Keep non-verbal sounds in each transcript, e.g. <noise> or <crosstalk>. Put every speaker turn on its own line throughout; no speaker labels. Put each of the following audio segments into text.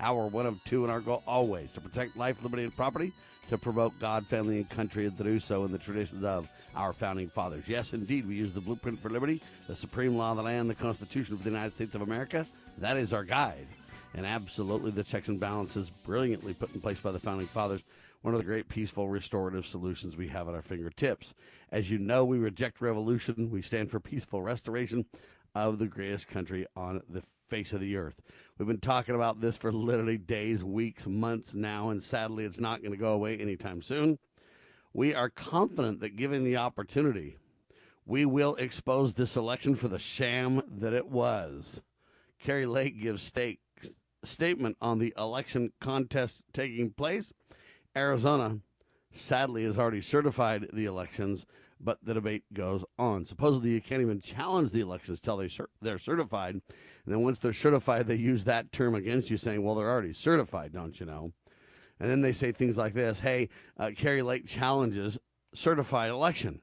our one of two, and our goal always to protect life, liberty, and property, to promote God, family, and country, and to do so in the traditions of our founding fathers. Yes, indeed, we use the blueprint for liberty, the supreme law of the land, the Constitution of the United States of America. That is our guide. And absolutely, the checks and balances brilliantly put in place by the founding fathers one of the great peaceful restorative solutions we have at our fingertips. As you know, we reject revolution. We stand for peaceful restoration of the greatest country on the face of the earth. We've been talking about this for literally days, weeks, months now, and sadly, it's not going to go away anytime soon. We are confident that given the opportunity, we will expose this election for the sham that it was. Kari Lake gives state, statement on the election contest taking place. Arizona, sadly, has already certified the elections but the debate goes on. Supposedly, you can't even challenge the elections until they cer- they're certified, and then once they're certified, they use that term against you, saying, "Well, they're already certified, don't you know?" And then they say things like this: "Hey, uh, Kari Lake challenges certified election."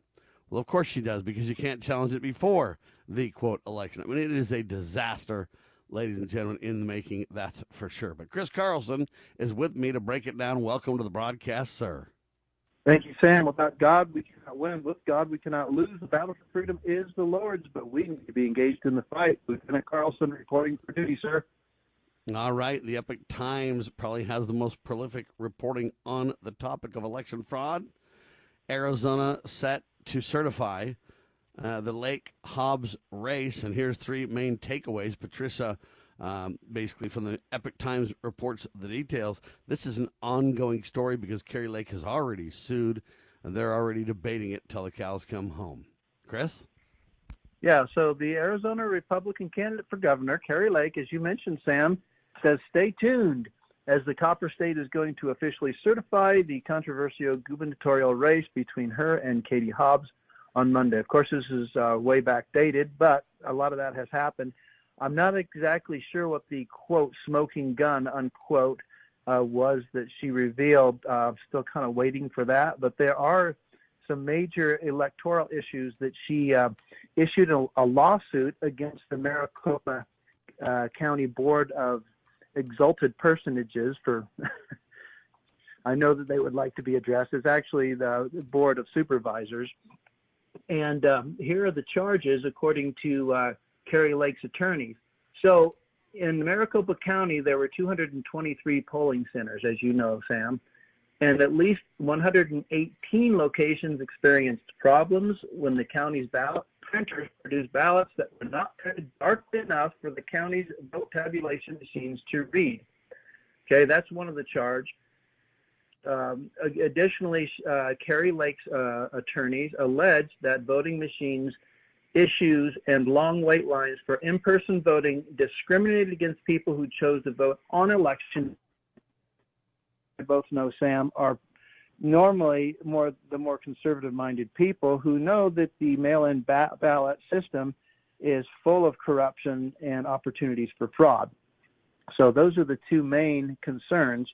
Well, of course she does because you can't challenge it before the quote election. I mean, it is a disaster ladies and gentlemen, in the making, that's for sure. But Chris Carlson is with me to break it down. Welcome to the broadcast, sir.
Thank you, Sam. Without God, we cannot win. With God, we cannot lose. The battle for freedom is the Lord's, but we need to be engaged in the fight. Lieutenant Carlson reporting for duty, sir.
All right. The Epoch Times probably has the most prolific reporting on the topic of election fraud. Arizona set to certify uh, the Lake Hobbs race. And here's three main takeaways. Patricia um, basically from the Epoch Times reports the details. This is an ongoing story because Kari Lake has already sued, and they're already debating it till the cows come home. Chris.
Yeah, so the Arizona Republican candidate for governor, Kari Lake, as you mentioned, Sam, says stay tuned as the Copper State is going to officially certify the controversial gubernatorial race between her and Katie Hobbs on Monday. Of course, this is uh, way back dated, but a lot of that has happened. I'm not exactly sure what the quote smoking gun unquote uh, was that she revealed. Uh, still kind of waiting for that, but there are some major electoral issues that she uh, issued a, a, lawsuit against the Maricopa uh, County Board of Exalted Personages for. <laughs> I know that they would like to be addressed. It's actually the Board of Supervisors. And um, here are the charges according to Kari Lake's attorneys. So in Maricopa County, there were 223 polling centers, as you know, Sam, and at least 118 locations experienced problems when the county's ballot printers produced ballots that were not printed dark enough for the county's vote tabulation machines to read. Okay, that's one of the charge. Um, additionally, uh, Kari Lake's uh, attorneys alleged that voting machines issues and long wait lines for in-person voting discriminated against people who chose to vote on election. I both know Sam are normally more the more conservative-minded people who know that the mail-in ba- ballot system is full of corruption and opportunities for fraud. So those are the two main concerns,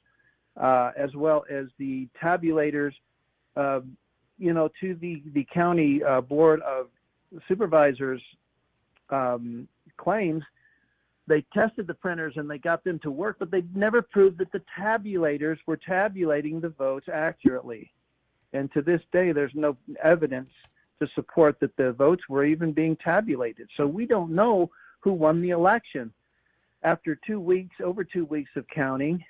uh, as well as the tabulators. Uh, you know, to the the county uh, board of supervisor's um, claims, they tested the printers and they got them to work, but they never proved that the tabulators were tabulating the votes accurately. And to this day, there's no evidence to support that the votes were even being tabulated. So we don't know who won the election. After two weeks, over two weeks of counting,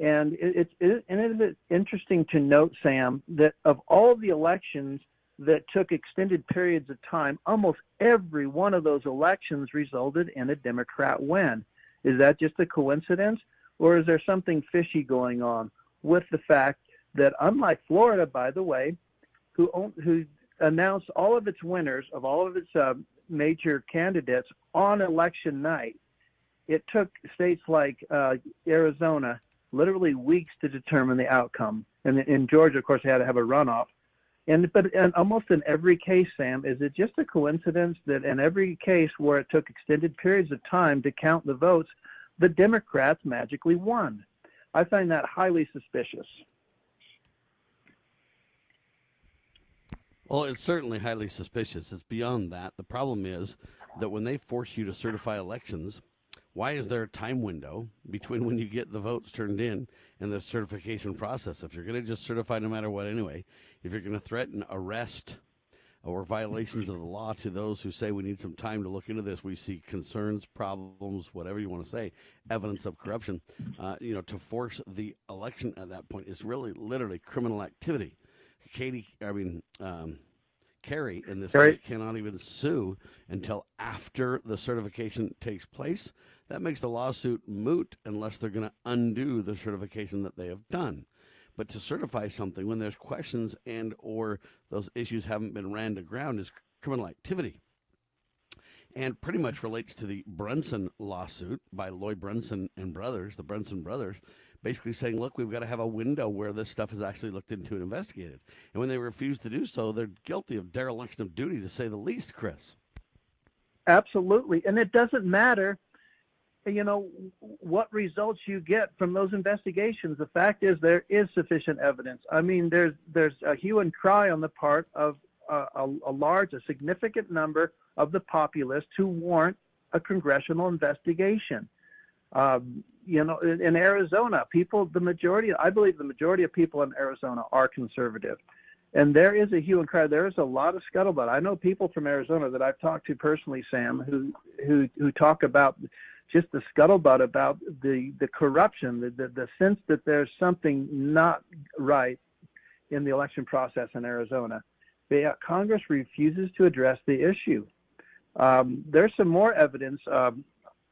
and it's it, it, it is interesting to note, Sam, that of all the elections that took extended periods of time, almost every one of those elections resulted in a Democrat win. Is that just a coincidence? Or is there something fishy going on with the fact that, unlike Florida, by the way, who, who announced all of its winners of all of its uh, major candidates on election night, it took states like uh, Arizona literally weeks to determine the outcome. And in Georgia, of course, they had to have a runoff. And but and almost in every case, Sam, is it just a coincidence that in every case where it took extended periods of time to count the votes, the Democrats magically won? I find that highly suspicious.
Well, it's certainly highly suspicious. It's beyond that. The problem is that when they force you to certify elections, why is there a time window between when you get the votes turned in and the certification process? If you're going to just certify no matter what anyway, if you're going to threaten arrest or violations of the law to those who say we need some time to look into this, we see concerns, problems, whatever you want to say, evidence of corruption, uh, you know, to force the election at that point is really literally criminal activity. Katie, I mean, um, Kari in this case cannot even sue until after the certification takes place. That makes the lawsuit moot unless they're going to undo the certification that they have done. But to certify something when there's questions and or those issues haven't been ran to ground is criminal activity. And pretty much relates to the Brunson lawsuit by Lloyd Brunson and brothers, the Brunson brothers, basically saying, look, we've got to have a window where this stuff is actually looked into and investigated. And when they refuse to do so, they're guilty of dereliction of duty, to say the least, Chris.
Absolutely. And it doesn't matter, you know, what results you get from those investigations. The fact is there is sufficient evidence. I mean, there's there's a hue and cry on the part of a, a, a large, a significant number of the populace to warrant a congressional investigation. Um, you know, in, in, Arizona, people, the majority, I believe the majority of people in Arizona are conservative. And there is a hue and cry. There is a lot of scuttlebutt. I know people from Arizona that I've talked to personally, Sam, who who who talk about just the scuttlebutt about the the corruption, the the, the sense that there's something not right in the election process in Arizona. But Congress refuses to address the issue. Um, there's some more evidence. Um,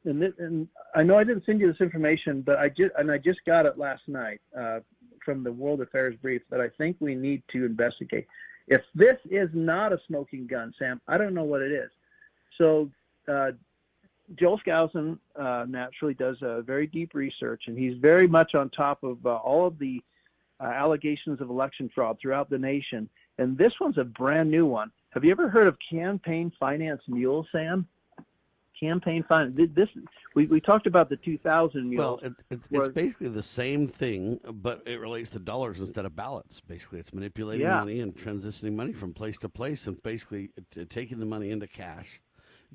and, this, and I know I didn't send you this information, but I just and I just got it last night uh, from the World Affairs Brief that I think we need to investigate. If this is not a smoking gun, Sam, I don't know what it is. So uh, Joel Skousen uh, naturally does a very deep research, and he's very much on top of uh, all of the uh, allegations of election fraud throughout the nation. And this one's a brand new one. Have you ever heard of campaign finance mule, Sam? campaign finance. This we, we talked about the 2000
Well, it, it's, it's basically the same thing, but it relates to dollars instead of ballots. Basically, it's manipulating yeah. money and transitioning money from place to place, and basically taking the money into cash.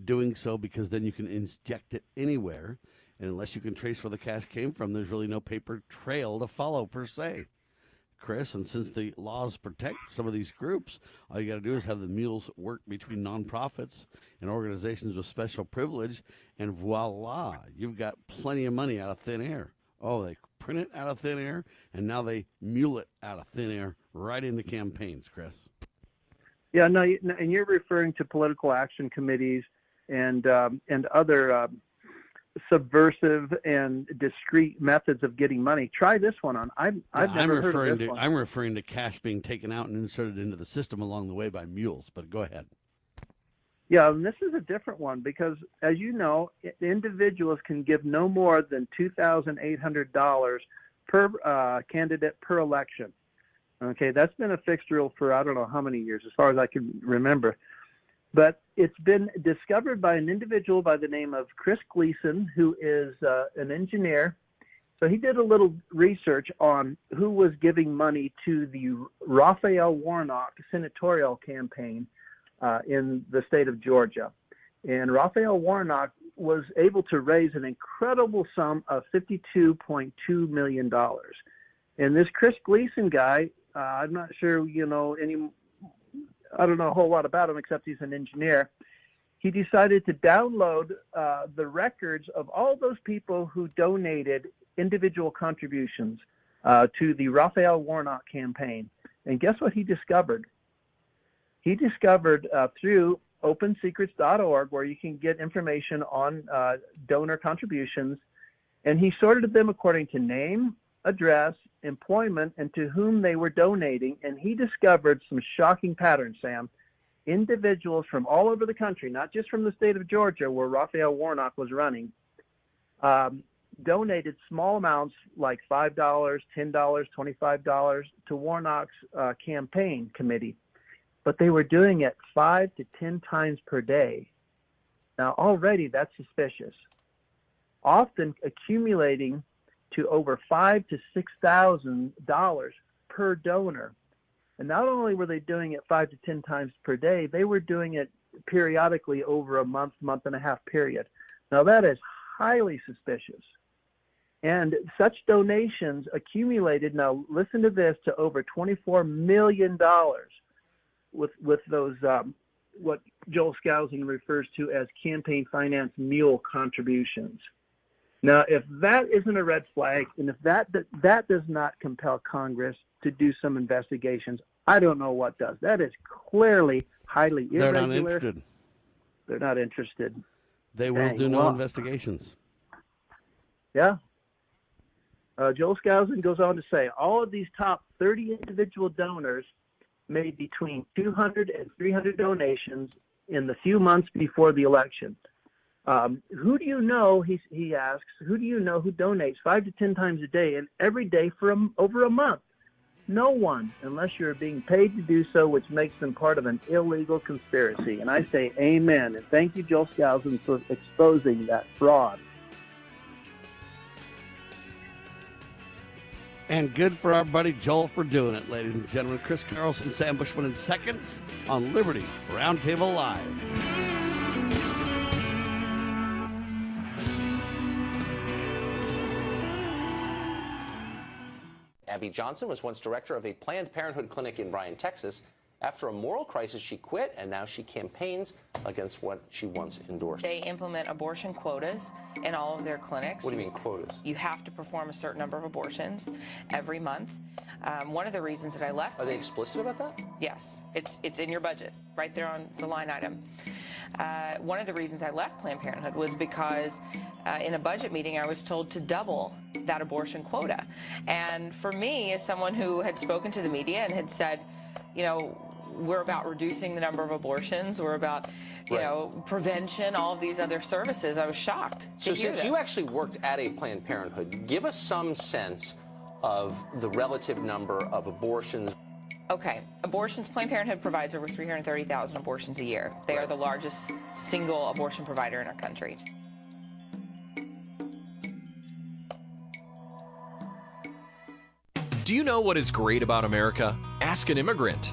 Doing so because then you can inject it anywhere, and unless you can trace where the cash came from, there's really no paper trail to follow per se. Chris. And since the laws protect some of these groups, all you got to do is have the mules work between nonprofits and organizations with special privilege, and voila, you've got plenty of money out of thin air. Oh, they print it out of thin air, and now they mule it out of thin air right into campaigns, Chris.
Yeah, no, and you're referring to political action committees and um, and other um, subversive and discreet methods of getting money. Try this one on. I've, I've
yeah,
never
I'm referring
heard of
this
to one.
I'm referring to cash being taken out and inserted into the system along the way by mules. But go ahead.
Yeah, and this is a different one because, as you know, individuals can give no more than two thousand eight hundred dollars per uh, candidate per election. Okay, that's been a fixed rule for I don't know how many years, as far as I can remember. But it's been discovered by an individual by the name of Chris Gleason, who is uh, an engineer. So he did a little research on who was giving money to the Raphael Warnock senatorial campaign uh, in the state of Georgia. And Raphael Warnock was able to raise an incredible sum of $52.2 million. And this Chris Gleason guy, uh, I'm not sure, you know, any I don't know a whole lot about him except he's an engineer. He decided to download uh, the records of all those people who donated individual contributions uh, to the Raphael Warnock campaign. And guess what he discovered? He discovered uh, through opensecrets.org, where you can get information on uh, donor contributions, and he sorted them according to name, address, employment, and to whom they were donating. And he discovered some shocking patterns, Sam. Individuals from all over the country, not just from the state of Georgia, where Raphael Warnock was running, um, donated small amounts like $5, $10, $25 to Warnock's uh, campaign committee, but they were doing it five to 10 times per day. Now, already that's suspicious. Often accumulating to over five to six thousand dollars per donor. And not only were they doing it five to ten times per day, they were doing it periodically over a month, month and a half period. Now that is highly suspicious. And such donations accumulated, now listen to this, to over $24 million with, with those, um, what Joel Skousen refers to as campaign finance mule contributions. Now, if that isn't a red flag, and if that, that, does not compel Congress to do some investigations, I don't know what does. That is clearly highly irregular.
They're not interested.
They're not interested.
They will
Dang,
do no
well-
investigations.
Yeah. Uh, Joel Skousen goes on to say all of these top 30 individual donors made between 200 and 300 donations in the few months before the election. Um, who do you know? He, he asks. Who do you know who donates five to ten times a day and every day for a, over a month? No one, unless you're being paid to do so, which makes them part of an illegal conspiracy. And I say amen. And thank you, Joel Skousen, for exposing that fraud.
And good for our buddy Joel for doing it, ladies and gentlemen. Chris Carlson, Sam Bushman in seconds on Liberty Roundtable Live.
Abby Johnson was once director of a Planned Parenthood clinic in Bryan, Texas. After a moral crisis, she quit, and now she campaigns against what she once endorsed.
They implement abortion quotas in all of their clinics.
What do you mean quotas?
You have to perform a certain number of abortions every month. Um, one of the reasons that I left.
Are they explicit about that?
Yes, it's it's in your budget, right there on the line item. Uh, one of the reasons I left Planned Parenthood was because uh, in a budget meeting I was told to double that abortion quota. And for me, as someone who had spoken to the media and had said, you know, we're about reducing the number of abortions, we're about, you
Right.
know, prevention, all of these other services, I was shocked to
So since
this.
you actually worked at a Planned Parenthood, give us some sense of the relative number of abortions.
Okay, abortions, Planned Parenthood provides over 330,000 abortions a year. They are the largest single abortion provider in our country.
Do you know what is great about America? Ask an Immigrant.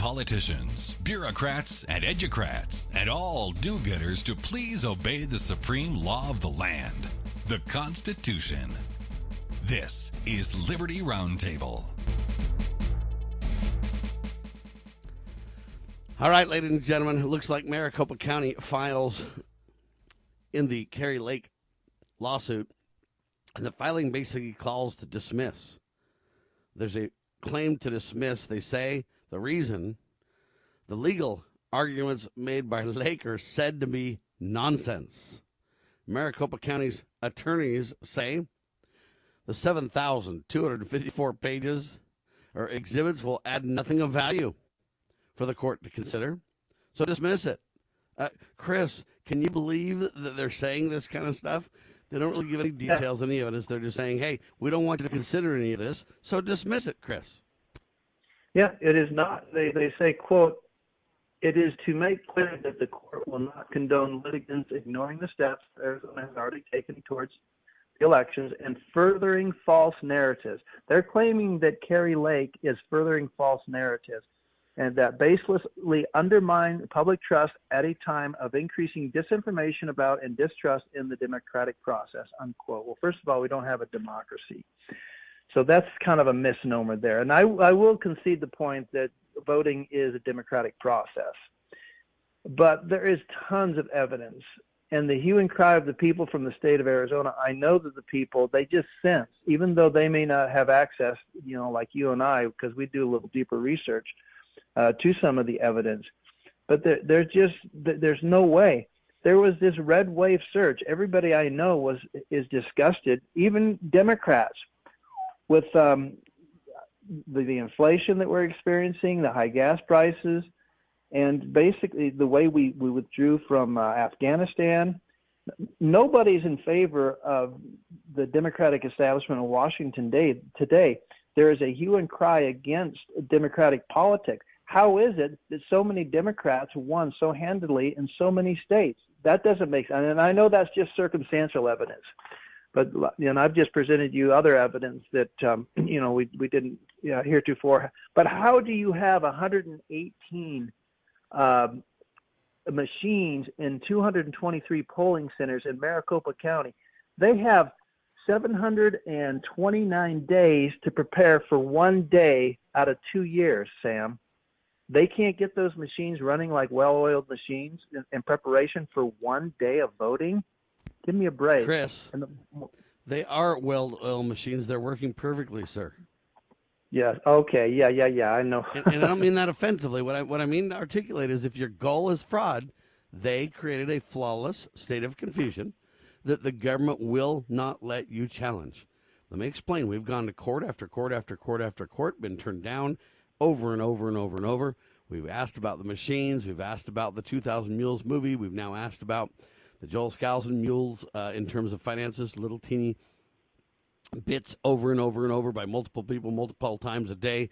politicians, bureaucrats, and educrats, and all do getters to please obey the supreme law of the land, the Constitution. This is Liberty Roundtable.
All right, ladies and gentlemen, it looks like Maricopa County files in the Kari Lake lawsuit, and the filing basically calls to dismiss. There's a claim to dismiss. They say the reason the legal arguments made by Lake are said to be nonsense. Maricopa County's attorneys say the 7,254 pages or exhibits will add nothing of value for the court to consider. So dismiss it. Uh, Chris, can you believe that they're saying this kind of stuff? They don't really give any details, any evidence. They're just saying, hey, we don't want you to consider any of this, so dismiss it, Chris.
Yeah, it is not. They, they say, quote, It is to make clear that the court will not condone litigants ignoring the steps Arizona has already taken towards the elections and furthering false narratives. They're claiming that Kari Lake is furthering false narratives and that baselessly undermine public trust at a time of increasing disinformation about and distrust in the democratic process, unquote. Well, first of all, we don't have a democracy. So that's kind of a misnomer there. And I, I will concede the point that voting is a democratic process. But there is tons of evidence. And the hue and cry of the people from the state of Arizona, I know that the people, they just sense, even though they may not have access, you know, like you and I, because we do a little deeper research uh, to some of the evidence. But there, there's just, there's no way. There was this red wave surge. Everybody I know was is disgusted. Even Democrats with um, the, the inflation that we're experiencing, the high gas prices, and basically the way we, we withdrew from uh, Afghanistan. Nobody's in favor of the Democratic establishment in Washington day, today. There is a hue and cry against Democratic politics. How is it that so many Democrats won so handily in so many states? That doesn't make sense. And I know that's just circumstantial evidence but you know, I've just presented you other evidence that um, <clears throat> you know we we didn't heretofore. But how do you have 118 um, machines in 223 polling centers in Maricopa County? They have 729 days to prepare for one day out of two years, Sam. They can't get those machines running like well-oiled machines in, in preparation for one day of voting. Give me a break.
Chris, the, they are well-oiled machines. They're working perfectly, sir.
Yes. Okay. Yeah. Yeah. Yeah. I know.
and, and, I don't mean that <laughs> offensively. What I what I mean to articulate is, if your goal is fraud, they created a flawless state of confusion that the government will not let you challenge. Let me explain. We've gone to court after court after court after court, been turned down over and over and over and over. We've asked about the machines. We've asked about the 2,000 Mules movie. We've now asked about the Joel Skousen mules uh, in terms of finances, little teeny bits over and over and over by multiple people, multiple times a day,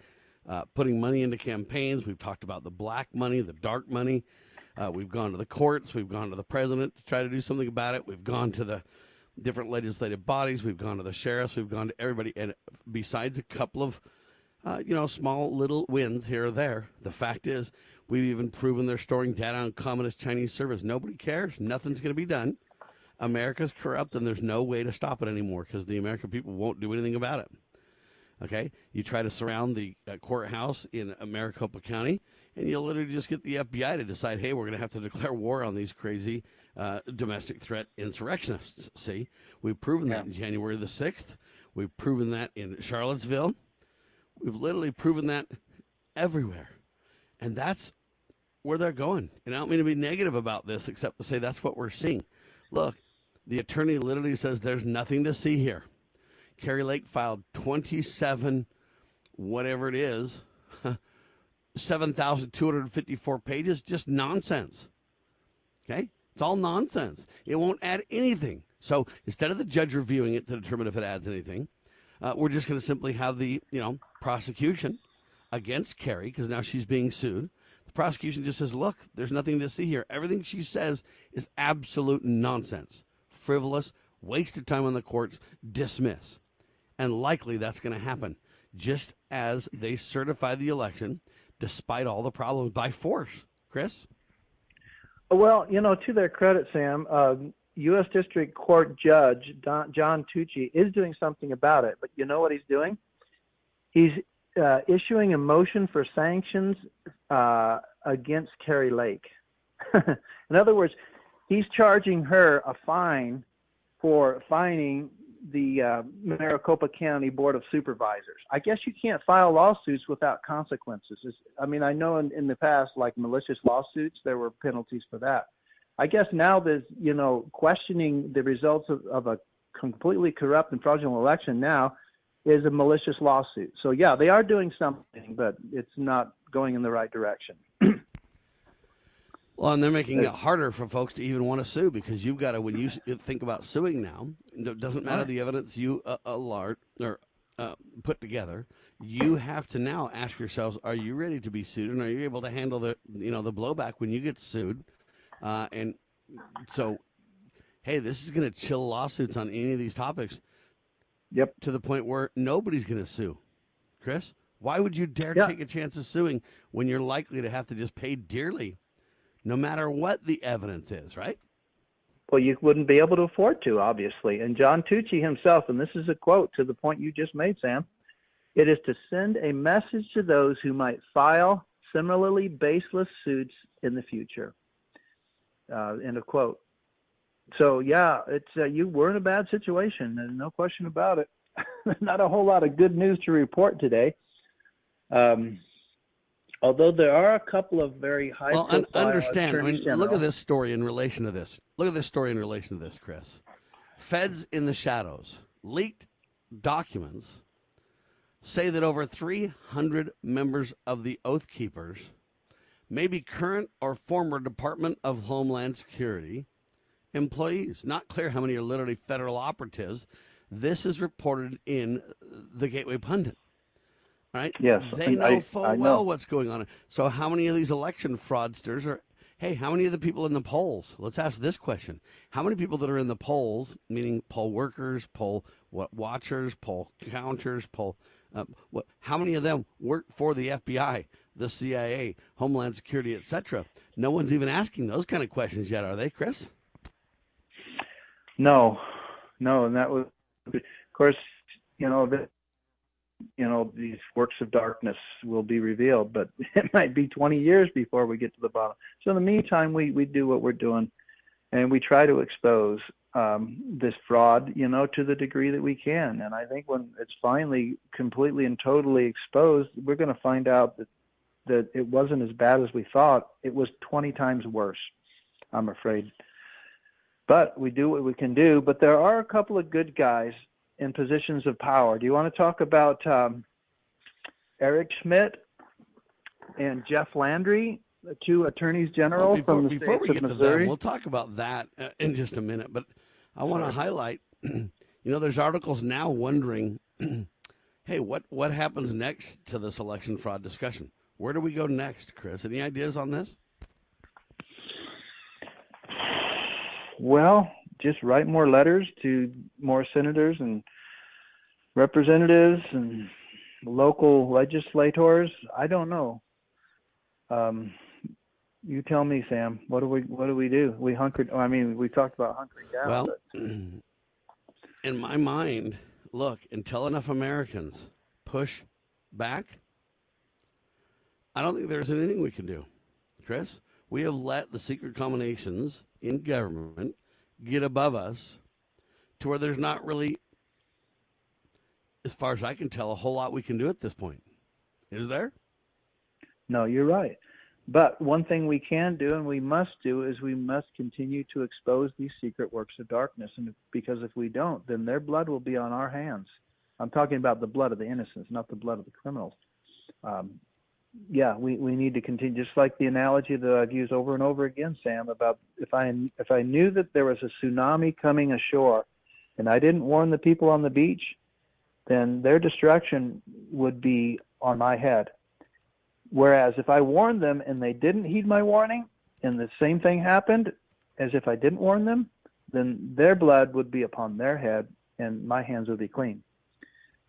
uh, putting money into campaigns. We've talked about the black money, the dark money. Uh, we've gone to the courts. We've gone to the president to try to do something about it. We've gone to the different legislative bodies. We've gone to the sheriffs. We've gone to everybody. And besides a couple of, uh, you know, small little wins here or there, the fact is We've even proven they're storing data on communist Chinese servers. Nobody cares. Nothing's going to be done. America's corrupt, and there's no way to stop it anymore because the American people won't do anything about it. Okay, you try to surround the uh, courthouse in Maricopa County, and you'll literally just get the FBI to decide, hey, we're going to have to <laughs> declare war on these crazy uh, domestic threat insurrectionists. See, we've proven yeah. that in January the 6th. We've proven that in Charlottesville. We've literally proven that everywhere. And that's where they're going. And I don't mean to be negative about this, except to say that's what we're seeing. Look, the attorney literally says there's nothing to see here. Kari Lake filed 27, whatever it is, <laughs> 7,254 pages, just nonsense. Okay? It's all nonsense. It won't add anything. So instead of the judge reviewing it to determine if it adds anything, uh, we're just going to simply have the, you know, prosecution against Kari because now she's being sued the prosecution just says, look, there's nothing to see here. Everything she says is absolute nonsense, frivolous, wasted time on the courts, dismiss. And likely that's going to happen, just as they certify the election despite all the problems by force. Chris?
Well, you know, to their credit, Sam, uh, U.S. District Court Judge Don, John Tuchi is doing something about it. But you know what he's doing? He's uh, issuing a motion for sanctions uh, against Kari Lake. <laughs> In other words, he's charging her a fine for fining the uh, Maricopa County Board of Supervisors. I guess you can't file lawsuits without consequences. It's, I mean, I know in, in the past, like malicious lawsuits, there were penalties for that. I guess now there's, you know, questioning the results of, of a completely corrupt and fraudulent election now is a malicious lawsuit. So yeah, they are doing something, but it's not going in the right direction. <clears throat>
well, and they're making it harder for folks to even want to sue because you've got to when you think about suing now, it doesn't matter the evidence you uh, alert or uh, put together. You have to now ask yourselves: Are you ready to be sued, and are you able to handle the you know the blowback when you get sued? Uh, and so, hey, this is going to chill lawsuits on any of these topics.
Yep.
To the point where nobody's going to sue. Chris, why would you dare
Yeah.
take a chance of suing when you're likely to have to just pay dearly, no matter what the evidence is, right?
Well, you wouldn't be able to afford to, obviously. And John Tuchi himself, and this is a quote to the point you just made, Sam it is to send a message to those who might file similarly baseless suits in the future. Uh, end of quote. So, yeah, it's uh, you were in a bad situation, and no question about it. <laughs> Not a whole lot of good news to report today. Um, although there are a couple of very high
Well, un- understand. I mean, look at this story in relation to this. Look at this story in relation to this, Chris. Feds in the shadows leaked documents say that over 300 members of the Oath Keepers may be current or former Department of Homeland Security employees. Not clear how many are literally federal operatives. This is reported in the Gateway Pundit. Right?
Yes,
They know
I-
full
I know.
well what's going on. So, how many of these election fraudsters are? Hey, how many of the people in the polls? Let's ask this question: How many people that are in the polls, meaning poll workers, poll what watchers, poll counters, poll uh, what? How many of them work for the FBI, the CIA, Homeland Security, etc.? No one's even asking those kind of questions yet, are they, Chris?
No, no, and that was, of course, you know, the, you know, these works of darkness will be revealed, but <laughs> it might be 20 years before we get to the bottom. So in the meantime, we we do what we're doing, and we try to expose um, this fraud, you know, to the degree that we can. And I think when it's finally completely and totally exposed, we're going to find out that that it wasn't as bad as we thought. It was 20 times worse. I'm afraid but we do what we can do. But there are a couple of good guys in positions of power. Do you want to talk about um, Eric Schmitt and Jeff Landry, the two attorneys general
Well, before,
from the
before
states
we
of
get to
Missouri?
them, we'll talk about that uh, in just a minute. But I want to highlight, <clears throat> you know, there's articles now wondering, <clears throat> hey, what what happens next to this election fraud discussion? Where do we go next, Chris? Any ideas on this?
Well, just write more letters to more senators and representatives and local legislators. I don't know. Um, you tell me, Sam. What do we What do we do? We hunkered. I mean, we talked about hunkering down.
Well,
but <clears throat>
in my mind, look, until enough Americans push back, I don't think there's anything we can do. Chris, we have let the secret combinations in government get above us to where there's not really, as far as I can tell, a whole lot we can do at this point. Is there?
No, you're right. But one thing we can do and we must do is we must continue to expose these secret works of darkness. And because if we don't, then their blood will be on our hands. I'm talking about the blood of the innocents, not the blood of the criminals. Um, yeah, we, we need to continue. Just like the analogy that I've used over and over again, Sam, about if I if I knew that there was a tsunami coming ashore, and I didn't warn the people on the beach, then their destruction would be on my head. Whereas if I warned them and they didn't heed my warning, and the same thing happened as if I didn't warn them, then their blood would be upon their head and my hands would be clean.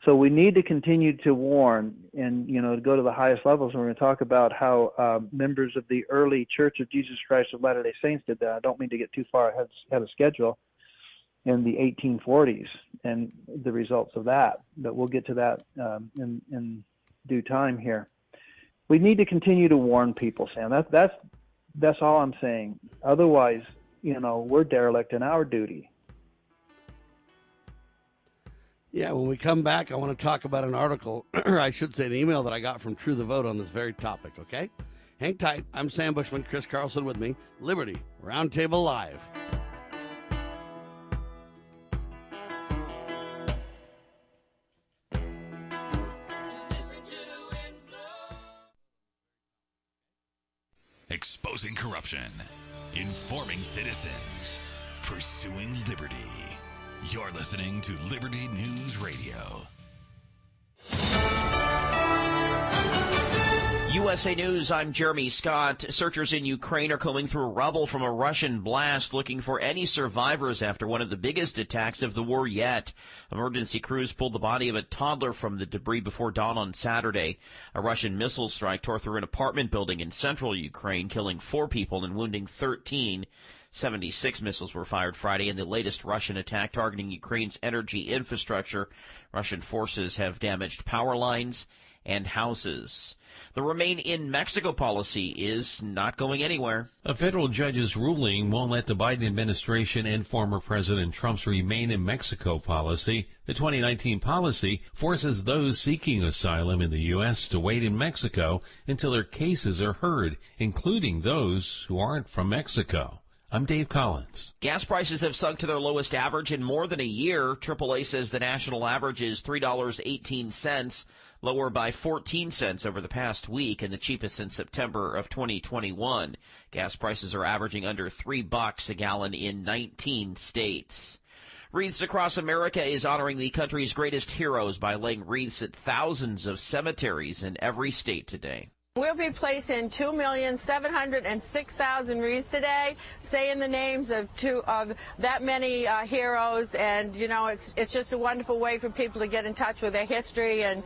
So we need to continue to warn and, you know, to go to the highest levels. We're going to talk about how uh, members of the early Church of Jesus Christ of Latter-day Saints did that. I don't mean to get too far ahead, of schedule in the 1840s and the results of that, but we'll get to that um, in, in due time here we need to continue to warn people, Sam. That's that's that's all I'm saying. Otherwise, you know, we're derelict in our duty.
Yeah, when we come back, I want to talk about an article, or <clears throat> I should say an email that I got from True the Vote on this very topic, okay? Hang tight. I'm Sam Bushman, Chris Carlson with me, Liberty Roundtable Live.
Exposing corruption, informing citizens, pursuing liberty. You're listening to Liberty News Radio.
USA News, I'm Jeremy Scott. Searchers in Ukraine are combing through rubble from a Russian blast looking for any survivors after one of the biggest attacks of the war yet. Emergency crews pulled the body of a toddler from the debris before dawn on Saturday. A Russian missile strike tore through an apartment building in central Ukraine, killing four people and wounding 13. 76 missiles were fired Friday in the latest Russian attack targeting Ukraine's energy infrastructure. Russian forces have damaged power lines and houses. The Remain in Mexico policy is not going anywhere.
A federal judge's ruling won't let the Biden administration and former President Trump's Remain in Mexico policy. The 2019 policy forces those seeking asylum in the U.S. to wait in Mexico until their cases are heard, including those who aren't from Mexico. I'm Dave Collins.
Gas prices have sunk to their lowest average in more than a year. AAA says the national average is $3.18, lower by 14 cents over the past week and the cheapest since September of 2021. Gas prices are averaging under 3 bucks a gallon in 19 states. Wreaths Across America is honoring the country's greatest heroes by laying wreaths at thousands of cemeteries in every state today.
We'll be placing 2,706,000 wreaths today, saying the names of two of that many uh, heroes, and you know it's it's just a wonderful way for people to get in touch with their history and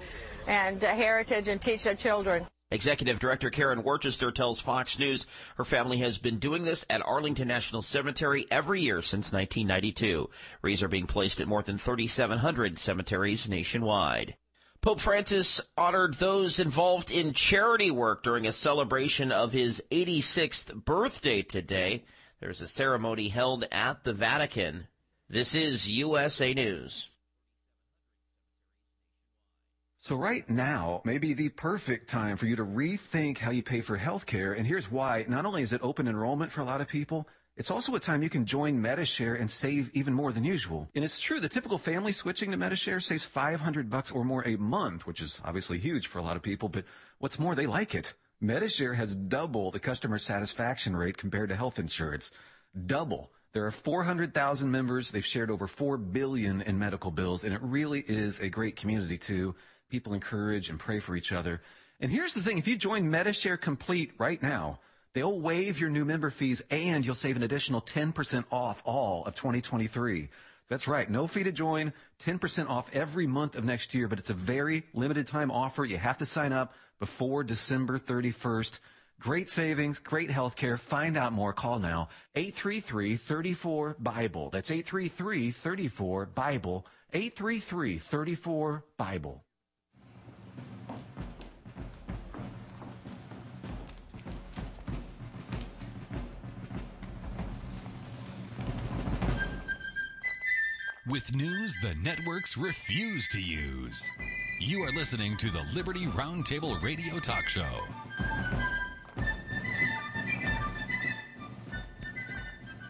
and uh, heritage and teach their children.
Executive Director Karen Worcester tells Fox News her family has been doing this at Arlington National Cemetery every year since 1992. Wreaths are being placed at more than 3,700 cemeteries nationwide. Pope Francis honored those involved in charity work during a celebration of his 86th birthday today. There's a ceremony held at the Vatican. This is USA News.
So right now may be the perfect time for you to rethink how you pay for health care. And here's why. Not only is it open enrollment for a lot of people, it's also a time you can join Medi-Share and save even more than usual. And it's true, the typical family switching to Medi-Share saves 500 bucks or more a month, which is obviously huge for a lot of people, but what's more, they like it. Medi-Share has double the customer satisfaction rate compared to health insurance. Double. There are 400,000 members. They've shared over 4 billion in medical bills, and it really is a great community too. People encourage and pray for each other. And here's the thing, if you join Medi-Share Complete right now, They'll waive your new member fees and you'll save an additional 10% off all of 2023. That's right. No fee to join, 10% off every month of next year, but it's a very limited time offer. You have to sign up before December 31st. Great savings, great health care. Find out more. Call now. 833-34-BIBLE. That's 833-34-BIBLE. 833-34-BIBLE.
With news the networks refuse to use. You are listening to the Liberty Roundtable Radio Talk Show.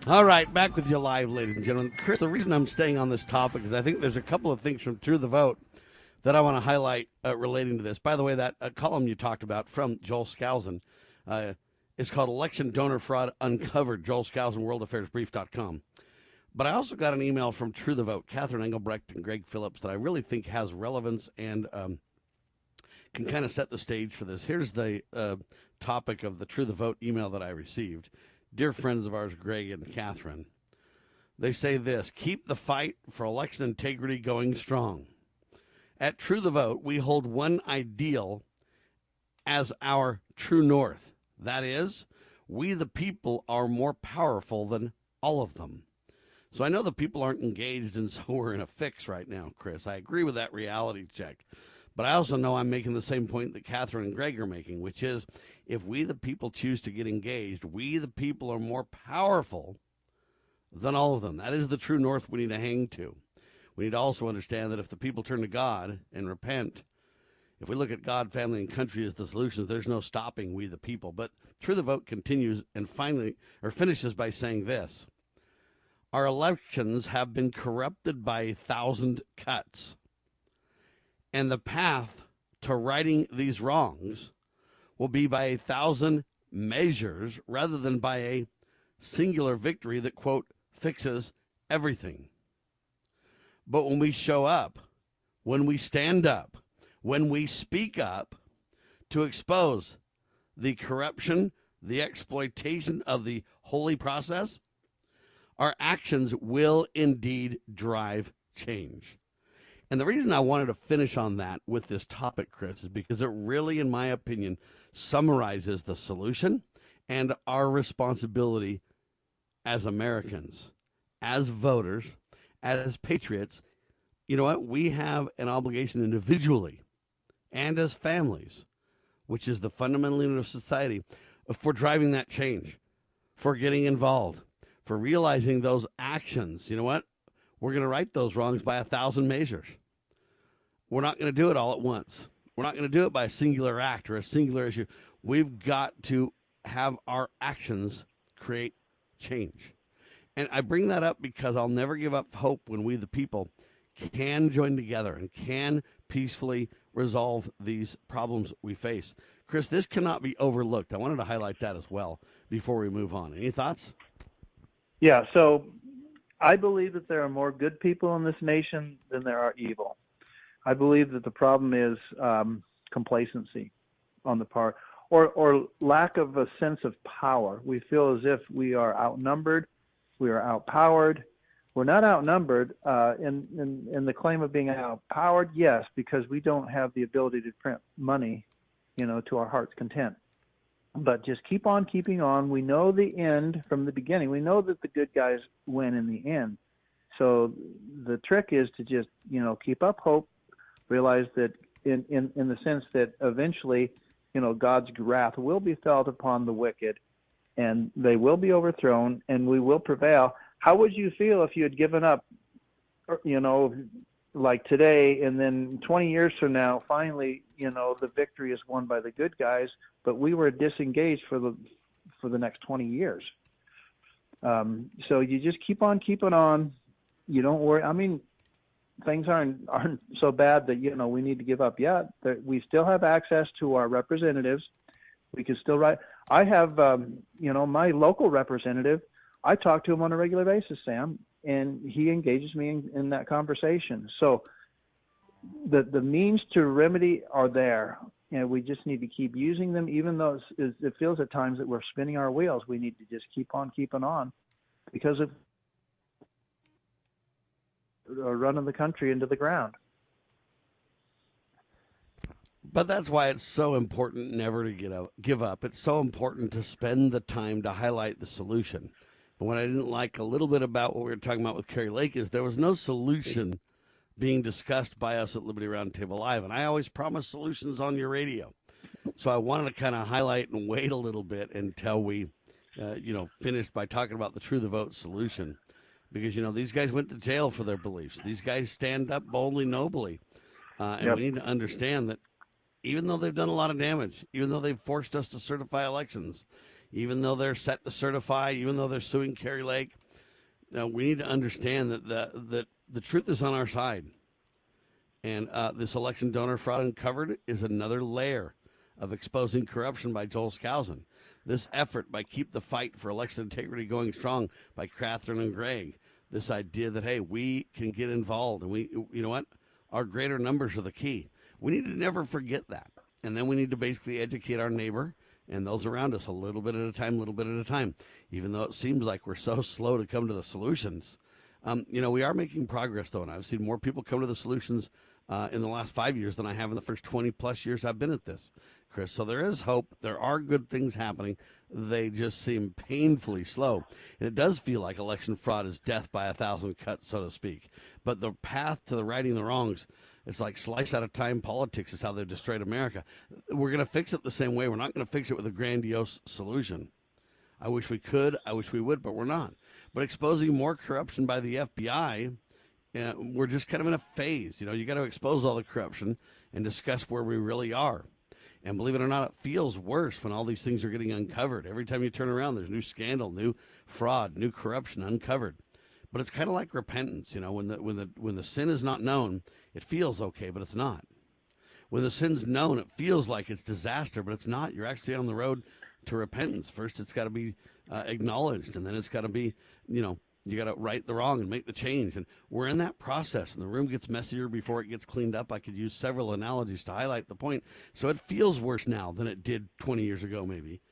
All right, back with you live, ladies and gentlemen. Chris, the reason I'm staying on this topic is I think there's a couple of things from True the Vote that I want to highlight uh, relating to this. By the way, that uh, column you talked about from Joel Skousen uh, is called Election Donor Fraud Uncovered, Joel Skousen, WorldAffairsBrief.com. But I also got an email from True the Vote, Catherine Engelbrecht and Greg Phillips, that I really think has relevance and um, can kind of set the stage for this. Here's the uh, topic of the True the Vote email that I received. Dear friends of ours, Greg and Catherine, they say this keep the fight for election integrity going strong. At True the Vote, we hold one ideal as our true north. That is, we the people are more powerful than all of them. So I know the people aren't engaged, and <laughs> so we're in a fix right now, Chris. I agree with that reality check. But I also know I'm making the same point that Catherine and Greg are making, which is if we, the people, choose to get engaged, we, the people, are more powerful than all of them. That is the true north we need to hang to. We need to also understand that if the people turn to God and repent, if we look at God, family, and country as the solutions, there's no stopping we, the people. But True the Vote continues and finally, or finishes by saying this our elections have been corrupted by a thousand cuts. And the path to righting these wrongs will be by a thousand measures rather than by a singular victory that, quote, fixes everything. But when we show up, when we stand up, when we speak up to expose the corruption, the exploitation of the holy process, our actions will indeed drive change. And the reason I wanted to finish on that with this topic, Chris, is because it really, in my opinion, summarizes the solution and our responsibility as Americans, as voters, as patriots. You know what? We have an obligation individually and as families, which is the fundamental unit of society, for driving that change, for getting involved, for realizing those actions. You know what? We're going to right those wrongs by a thousand measures. We're not going to do it all at once. We're not going to do it by a singular act or a singular issue. We've got to have our actions create change. And I bring that up because I'll never give up hope when we, the people, can join together and can peacefully resolve these problems we face. Chris, this cannot be overlooked. I wanted to highlight that as well before we move on. Any thoughts?
Yeah, so I believe that there are more good people in this nation than there are evil. I believe that the problem is um, complacency on the part or, or lack of a sense of power. We feel as if we are outnumbered, we are outpowered. We're not outnumbered uh, in, in, in the claim of being outpowered, yes, because we don't have the ability to print money, you know, to our heart's content. But just keep on keeping on. We know the end from the beginning. We know that the good guys win in the end. So the trick is to just, you know, keep up hope, realize that in, in, in the sense that eventually, you know, God's wrath will be felt upon the wicked and they will be overthrown and we will prevail. How would you feel if you had given up, you know, like today and then 20 years from now, finally, you know, the victory is won by the good guys, but we were disengaged for the, for the next 20 years. Um, so you just keep on keeping on. You don't worry. I mean, things aren't aren't so bad that you know we need to give up yet. We still have access to our representatives. We can still write. I have, um, you know, my local representative. I talk to him on a regular basis, Sam, and he engages me in, in that conversation. So the the means to remedy are there, and we just need to keep using them, even though it feels at times that we're spinning our wheels. We need to just keep on keeping on, because of uh, running the country into the ground.
But that's why it's so important never to get up, give up. It's so important to spend the time to highlight the solution. But what I didn't like a little bit about what we were talking about with Kari Lake is there was no solution being discussed by us at Liberty Roundtable Live. And I always promise solutions on your radio. So I wanted to kind of highlight and wait a little bit until we, uh, you know, finished by talking about the True the Vote solution because you know these guys went to jail for their beliefs. These guys stand up boldly, nobly, uh, and yep. we need to understand that even though they've done a lot of damage, even though they've forced us to certify elections, even though they're set to certify, even though they're suing Kari Lake, uh, we need to understand that the that the truth is on our side. And uh, this election donor fraud uncovered is another layer of exposing corruption by Joel Skousen. This effort by Keep the Fight for Election Integrity Going Strong by Catherine and Greg this idea that hey, we can get involved, and we, you know what, our greater numbers are the key. We need to never forget that, and then we need to basically educate our neighbor and those around us a little bit at a time, a little bit at a time. Even though it seems like we're so <laughs> slow to come to the solutions, um, you know, we are making progress though, and I've seen more people come to the solutions uh, in the last five years than I have in the first 20 plus years I've been at this, Chris. So there is hope. There are good things happening they just seem painfully slow. And it does feel like election fraud is death by a thousand cuts, so to speak. But the path to the righting the wrongs, it's like slice out of time politics is how they've destroyed America. We're going to fix it the same way. We're not going to fix it with a grandiose solution. I wish we could. I wish we would, but we're not. But exposing more corruption by the FBI, know, uh, we're just kind of in a phase. You know, you got to expose all the corruption and discuss where we really are. And believe it or not, it feels worse when all these things are getting uncovered. Every time you turn around, there's new scandal, new fraud, new corruption uncovered. But it's kind of like repentance, you know, when the when the when the sin is not known, it feels okay, but it's not. When the sin's known, it feels like it's disaster, but it's not. You're actually on the road to repentance. First, it's got to be uh, acknowledged, and then it's got to be, you know, You got to right the wrong and make the change. And we're in that process, and the room gets messier before it gets cleaned up. I could use several analogies to highlight the point. So it feels worse now than it did 20 years ago, maybe.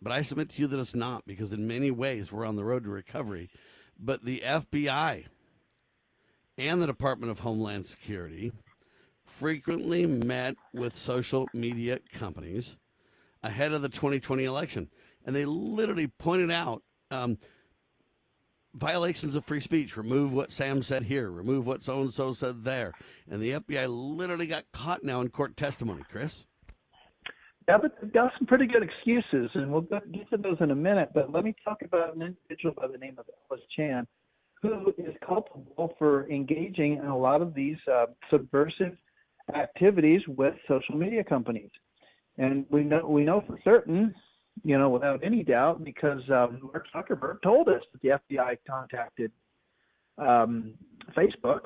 But I submit to you that it's not, because in many ways we're on the road to recovery. But the FBI and the Department of Homeland Security frequently met with social media companies ahead of the 2020 election. And they literally pointed out um, violations of free speech. Remove what Sam said here. Remove what so and so said there. And the FBI literally got caught now in court testimony. Chris.
Yeah, but they've got some pretty good excuses, and we'll get to those in a minute. But let me talk about an individual by the name of Elvis Chan, who is culpable for engaging in a lot of these uh, subversive activities with social media companies. And we know we know for certain you know, without any doubt, because um, Mark Zuckerberg told us that the FBI contacted um, Facebook,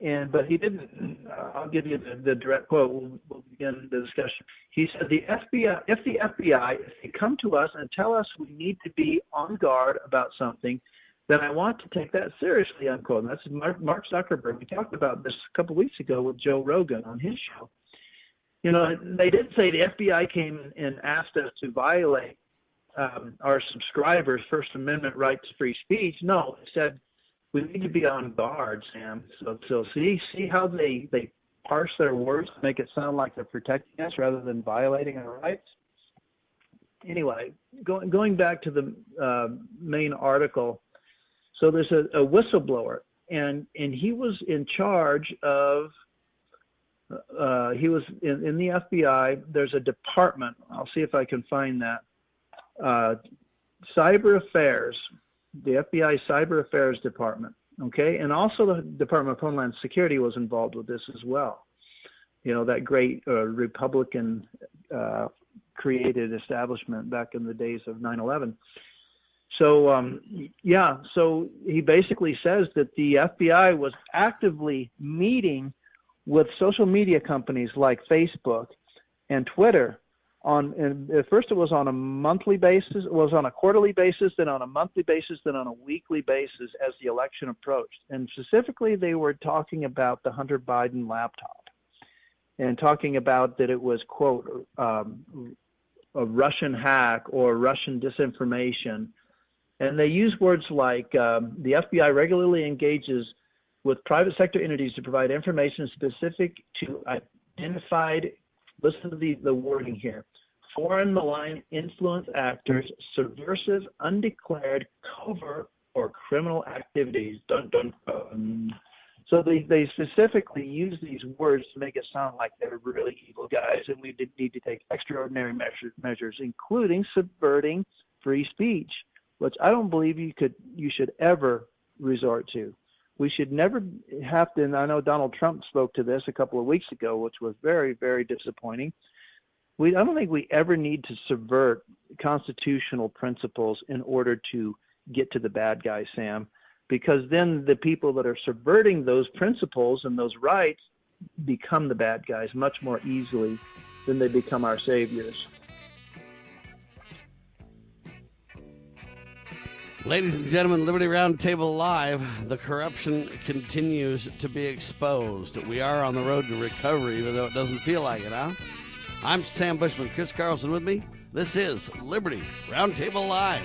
and but he didn't. Uh, I'll give you the, the direct quote. We'll, we'll, begin the discussion. He said, "The FBI, if the FBI, if they come to us and tell us we need to be on guard about something." Then I want to take that seriously, unquote. And that's Mark, Mark Zuckerberg. We talked about this a couple weeks ago with Joe Rogan on his show you know, they did say the FBI came and asked us to violate um, our subscribers' First Amendment right to free speech. No, they said we need to be on guard, Sam. So, so see, see how they they parse their words to make it sound like they're protecting us rather than violating our rights. Anyway, going going back to the uh, main article, so there's a, a whistleblower, and and he was in charge of uh, he was in, in, the FBI. There's a department. I'll see if I can find that. Uh, cyber Affairs, the FBI Cyber Affairs Department. Okay, and also the Department of Homeland Security was involved with this as well. You know that great uh, Republican uh, created establishment back in the days of 9/11. So um, yeah, so he basically says that the FBI was actively meeting with social media companies like Facebook and Twitter on and at first it was on a monthly basis it was on a quarterly basis then on a monthly basis then on a weekly basis as the election approached. And specifically they were talking about the hunter biden laptop and talking about that it was quote um, a russian hack or russian disinformation. And they use words like um, the fbi regularly engages with private sector entities to provide information specific to identified, listen to the, the wording here, foreign malign influence actors, subversive, undeclared, covert, or criminal activities. Dun, dun, dun. So they, they specifically use these words to make it sound like they're really evil guys, and we need to take extraordinary measures, measures, including subverting free speech, which I don't believe you could you should ever resort to we should never have to, and I know Donald Trump spoke to this a couple of weeks ago, which was very, very disappointing. We, I don't think we ever need to subvert constitutional principles in order to get to the bad guy, Sam, because then the people that are subverting those principles and those rights become the bad guys much more easily than they become our saviors.
Ladies and gentlemen, Liberty Roundtable Live, the corruption continues to be exposed. We are on the road to recovery, even though it doesn't feel like it, huh? I'm Sam Bushman. Chris Carlson with me. This is Liberty Roundtable Live.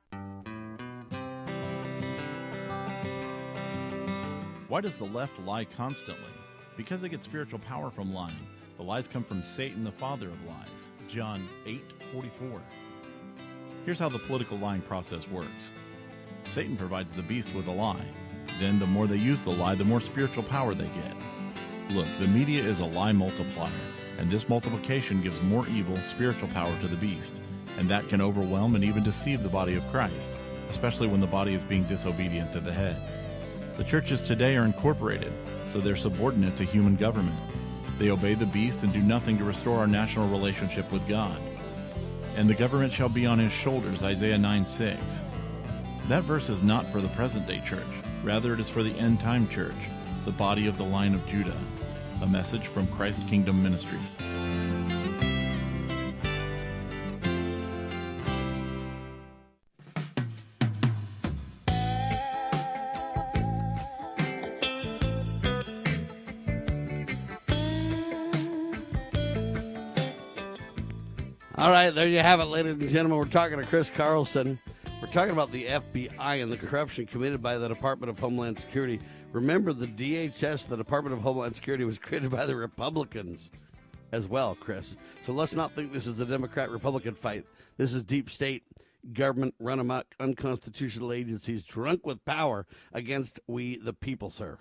Why does the left lie constantly? Because they get spiritual power from lying. The lies come from Satan, the father of lies. John 8:44. Here's how the political lying process works. Satan provides the beast with a lie. Then the more they use the lie, the more spiritual power they get. Look, the media is a lie multiplier, and this multiplication gives more evil spiritual power to the beast, and that can overwhelm and even deceive the body of Christ, especially when the body is being disobedient to the head. The churches today are incorporated, so they're subordinate to human government. They obey the beast and do nothing to restore our national relationship with God. And the government shall be on his shoulders, Isaiah 9 6. That verse is not for the present day church. Rather, it is for the end time church, the body of the line of Judah. A message from Christ Kingdom Ministries.
All right, there you have it, ladies and gentlemen. We're talking to Chris Carlson. We're talking about the FBI and the corruption committed by the Department of Homeland Security. Remember, the DHS, the Department of Homeland Security, was created by the Republicans as well, Chris. So let's not think this is a Democrat Republican fight. This is deep state government run amok, unconstitutional agencies drunk with power against we the people, sir.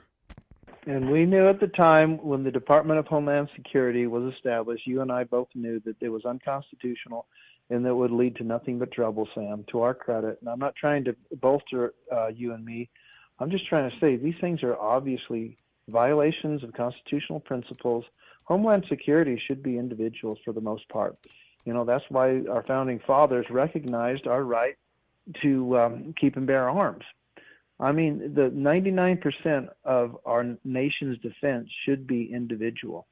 And we knew at the time when the Department of Homeland Security was established, you and I both knew that it was unconstitutional and that would lead to nothing but trouble, Sam, to our credit. And I'm not trying to bolster uh, you and me. I'm just trying to say these things are obviously violations of constitutional principles. Homeland Security should be individuals for the most part. You know, that's why our founding fathers recognized our right to um, keep and bear arms. I mean, the 99% of our nation's defense should be individual.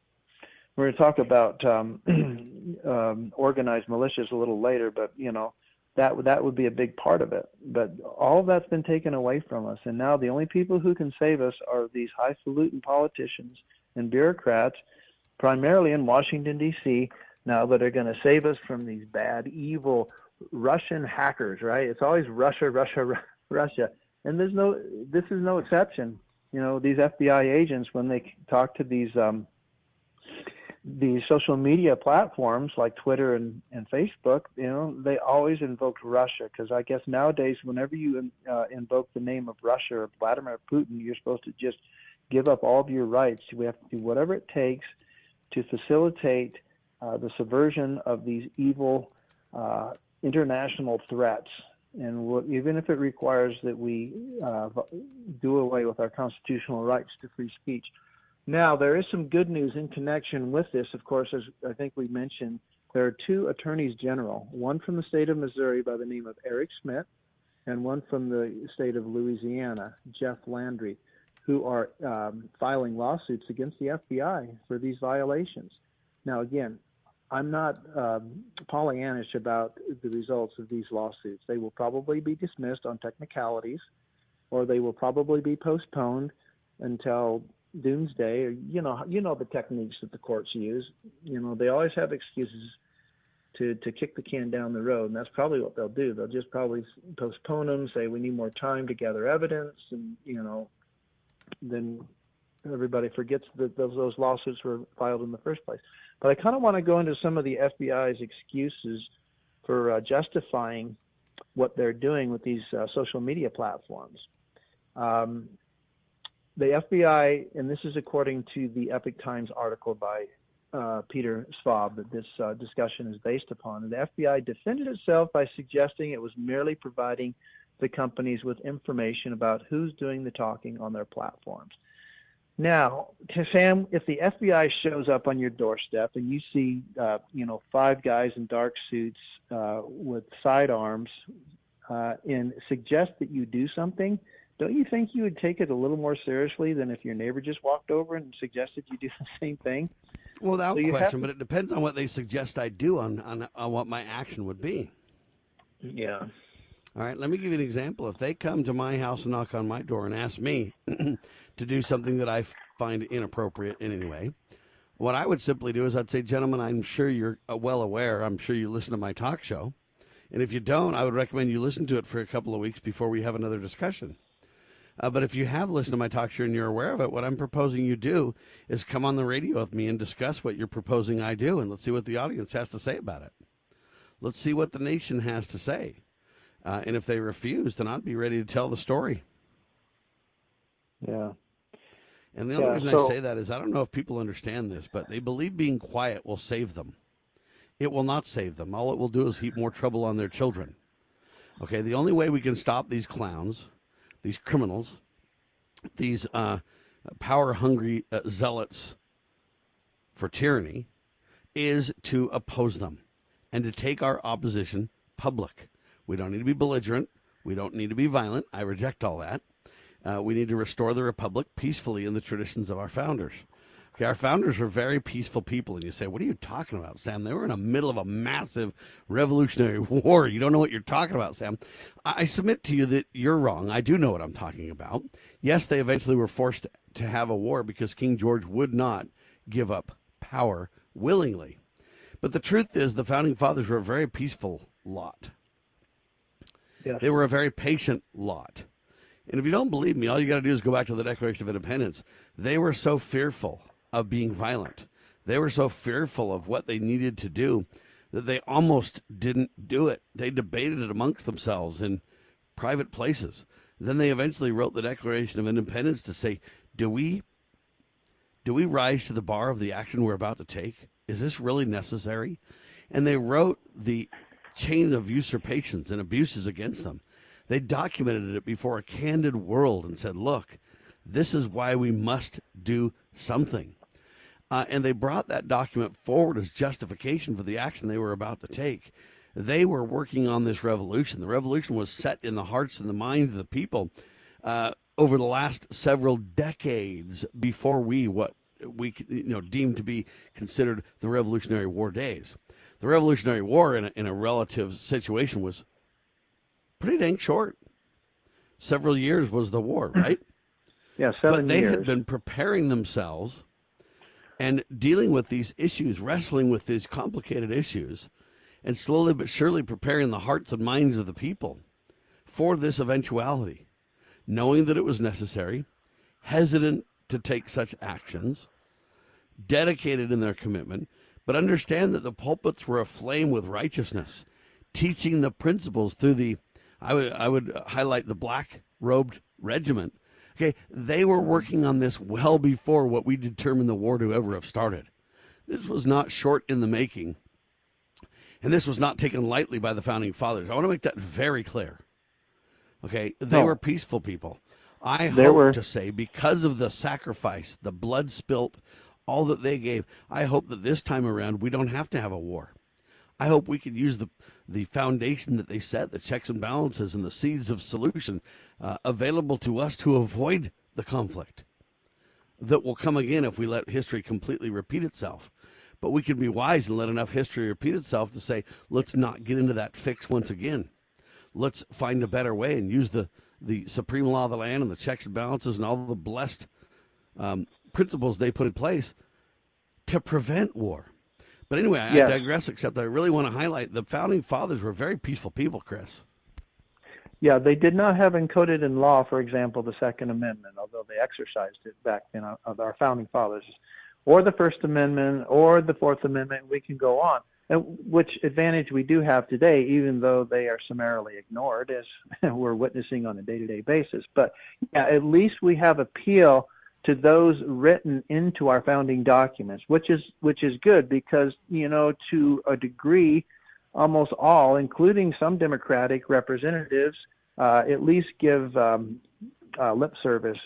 We're going to talk about um, <clears throat> um, organized militias a little later, but you know that that would be a big part of it. But all that's been taken away from us, and now the only people who can save us are these highfalutin politicians and bureaucrats, primarily in Washington D.C. Now that are going to save us from these bad, evil Russian hackers. Right? It's always Russia, Russia, Russia and there's no this is no exception. You know these fbi agents when they talk to these um these social media platforms like twitter and, and facebook you know they always invoke russia. Because i guess nowadays whenever you uh, invoke the name of russia or vladimir putin you're supposed to just give up all of your rights. We have to do whatever it takes to facilitate uh, the subversion of these evil uh, international threats and what, even if it requires that we uh, do away with our constitutional rights to free speech. Now, there is some good news in connection with this. Of course, as I think we mentioned, there are two attorneys general, one from the state of Missouri by the name of Eric Schmitt, and one from the state of Louisiana, Jeff Landry, who are um, filing lawsuits against the FBI for these violations. Now, again, I'm not um, Pollyannish about the results of these lawsuits. They will probably be dismissed on technicalities, or they will probably be postponed until doomsday. Or you know, you know the techniques that the courts use. You know, they always have excuses to to kick the can down the road, and that's probably what they'll do. They'll just probably postpone them, say we need more time to gather evidence, and you know, then everybody forgets that those, those lawsuits were filed in the first place. But I kind of want to go into some of the FBI's excuses for uh, justifying what they're doing with these uh, social media platforms. Um, the FBI, and this is according to the Epoch Times article by uh, Peter Schwab that this uh, discussion is based upon. The FBI defended itself by suggesting it was merely providing the companies with information about who's doing the talking on their platforms. Now, Sam, if the FBI shows up on your doorstep and you see, uh, you know, five guys in dark suits uh, with sidearms uh, and suggest that you do something, don't you think you would take it a little more seriously than if your neighbor just walked over and suggested you do <laughs> the same thing?
Well, without so question, to... but it depends on what they suggest I do on, on, on what my action would be.
Yeah.
All right, let me give you an example. If they come to my house and knock on my door and ask me <clears throat> to do something that I find inappropriate in any way, What I would simply do is I'd say, gentlemen, I'm sure you're uh, well aware. I'm sure you listen to my talk show. And if you don't, I would recommend you listen to it for a couple of weeks before we have another discussion. Uh, but if you have listened to my talk show and you're aware of it, what I'm proposing you do is come on the radio with me and discuss what you're proposing I do, and let's see what the audience has to say about it. Let's see what the nation has to say. Uh, and if they refuse, then I'd be ready to tell the story.
Yeah.
And the only
Yeah,
reason
so-
I say that is I don't know if people understand this, but they believe being quiet will save them. It will not save them. All it will do is heap more trouble on their children. Okay, the only way we can stop these clowns, these criminals, these uh, power hungry uh, zealots for tyranny is to oppose them and to take our opposition public. We don't need to be belligerent. We don't need to be violent. I reject all that. Uh, we need to restore the republic peacefully in the traditions of our founders. Okay, our founders were very peaceful people, and you say, "What are you talking about, Sam?" They were in the middle of a massive revolutionary <laughs> war. You don't know what you're talking about, Sam. I I submit to you that you're wrong. I do know what I'm talking about. Yes, they eventually were forced to have a war because King George would not give up power willingly. But the truth is, the founding fathers were a very peaceful lot.
Yes.
They were a very patient lot. And if you don't believe me, all you got to do is go back to the Declaration of Independence. They were so fearful of being violent, they were so fearful of what they needed to do that they almost didn't do it. They debated it amongst themselves in private places. Then they eventually wrote the Declaration of Independence to say, "Do we do we rise to the bar of the action we're about to take? Is this really necessary?" And they wrote the chain of usurpations and abuses against them. They documented it before a candid world and said, "Look, this is why we must do something." Uh, and they brought that document forward as justification for the action they were about to take. They were working on this revolution. The revolution was set in the hearts and the minds of the people uh, over the last several decades before we what we you know deemed to be considered the Revolutionary War days. The Revolutionary War in a, in a relative situation was pretty dang short. Several years was the war, hmm. right?
Yeah, seven
but they
years.
had been preparing themselves and dealing with these issues, wrestling with these complicated issues, and slowly but surely preparing the hearts and minds of the people for this eventuality, knowing that it was necessary, hesitant to take such actions, dedicated in their commitment, but understand that the pulpits were aflame with righteousness, teaching the principles through the, I would, I would highlight the black robed regiment. Okay, they were working on this well before what we determined the war to ever have started. This was not short in the making, and this was not taken lightly by the founding fathers. I want to make that very clear. Okay, they
No.
were peaceful people. I
There
hope
were-
to say because of the sacrifice, the blood spilt, all that they gave. I hope that this time around we don't have to have a war. I hope we can use the the foundation that they set, the checks and balances, and the seeds of solution uh, available to us to avoid the conflict that will come again if we let history completely repeat itself. But we can be wise and let enough history repeat itself to say, let's not get into that fix once again. Let's find a better way and use the, the supreme law of the land and the checks and balances and all the blessed um, principles they put in place to prevent war. But anyway, I
Yes.
digress, except I really want to highlight the founding fathers were very peaceful people, Chris.
Yeah, they did not have encoded in law, for example, the Second Amendment, although they exercised it back in our, uh, of our founding fathers, or the First Amendment, or the Fourth Amendment. We can go on. And which advantage we do have today, even though they are summarily ignored, as <laughs> we're witnessing on a day-to-day basis. But yeah, at least we have appeal to those written into our founding documents, which is which is good because you know to a degree almost all, including some Democratic representatives, uh, at least give um, uh, lip service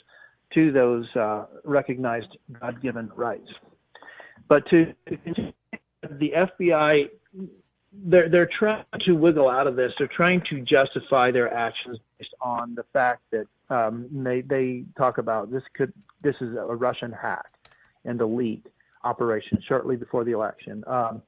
to those uh, recognized God-given rights. But to, the FBI, they're they're trying to wiggle out of this. They're trying to justify their actions based on the fact that um, they they talk about this could this is a Russian hack and elite operation shortly before the election. Um,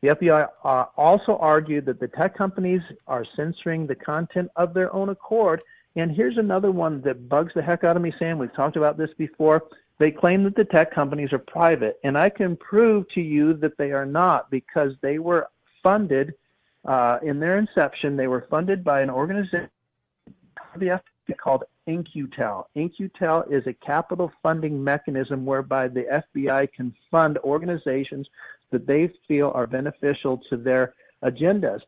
the FBI uh, also argued that the tech companies are censoring the content of their own accord. And here's another one that bugs the heck out of me, Sam. We've talked about this before. They claim that the tech companies are private, and I can prove to you that they are not because they were funded uh, in their inception. They were funded by an organization, the FBI, called In-Q-Tel. In-Q-Tel is a capital funding mechanism whereby the FBI can fund organizations that they feel are beneficial to their agendas.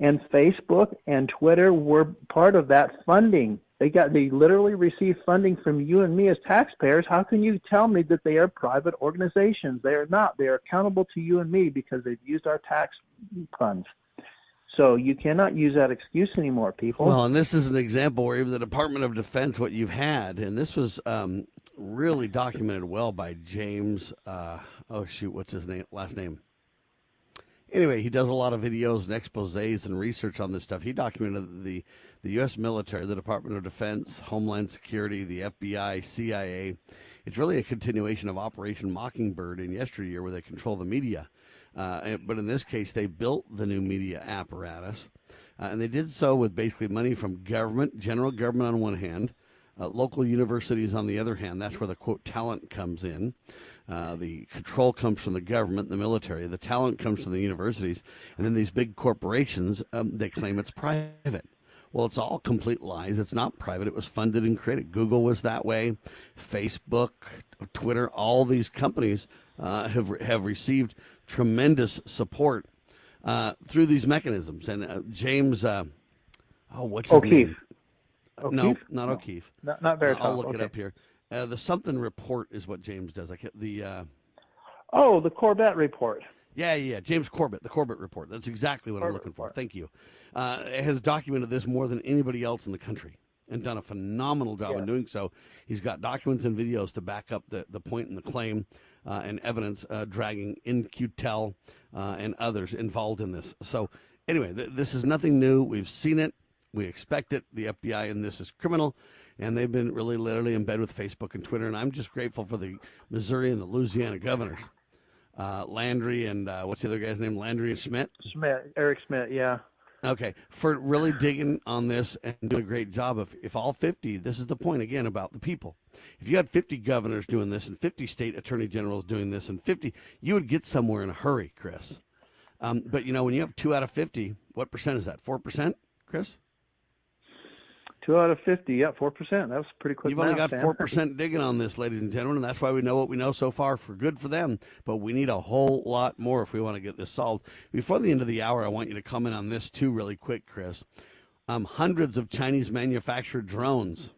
And Facebook and Twitter were part of that funding. They got they literally received funding from you and me as taxpayers. How can you tell me that they are private organizations? They are not. They are accountable to you and me because they've used our tax funds. So you cannot use that excuse anymore, people.
Well, and this is an example where even the Department of Defense, what you've had, and this was um, really documented well by James. Uh, oh shoot, what's his name? Last name? Anyway, he does a lot of videos and exposés and research on this stuff. He documented the the U.S. military, the Department of Defense, Homeland Security, the FBI, CIA. It's really a continuation of Operation Mockingbird in yesteryear, where they control the media. Uh, but in this case, they built the new media apparatus, uh, and they did so with basically money from government, general government on one hand, uh, local universities on the other hand. That's where the quote talent comes in. Uh, the control comes from the government, the military. The talent comes from the universities, and then these big corporations um, they claim it's private. Well, it's all complete lies. It's not private. It was funded and created. Google was that way. Facebook, Twitter, all these companies uh, have have received tremendous support uh, through these mechanisms. And uh, James, uh, oh, what's his
O'Keefe.
name?
O'Keefe?
No, not
No.
O'Keefe.
Not- not Veritas.
I'll look it up here. Uh, the something report is what James does. I can't, the uh,
Oh, the Corbett report.
yeah, yeah, James Corbett, the Corbett report. That's exactly what I'm looking for. Thank you. Uh, has documented this more than anybody else in the country and done a phenomenal job in doing so. He's got documents and videos to back up the, the point and the claim uh, and evidence uh, dragging In-Q-Tel uh, and others involved in this. So, anyway, th- this is nothing new. We've seen it. We expect it. The FBI and this is criminal, and they've been really literally in bed with Facebook and Twitter. And I'm just grateful for the Missouri and the Louisiana governors, uh, Landry and uh, what's the other guy's name? Landry and Schmitt.
Schmitt, Eric Schmitt, yeah.
Okay, for really digging on this and doing a great job. If, if all 50, this is the point again about the people. If you had 50 governors doing this and 50 state attorney generals doing this and 50, you would get somewhere in a hurry, Chris. Um, but you know, when you have two out of 50, what percent is that? 4%, Chris?
Two out of 50, yeah, 4%. That was pretty quick
You've only got four <laughs> percent digging on this, ladies and gentlemen, and that's why we know what we know so far. For good for them, but we need a whole lot more if we want to get this solved. Before the end of the hour, I want you to comment on this too, really quick, Chris. Um, hundreds of Chinese manufactured drones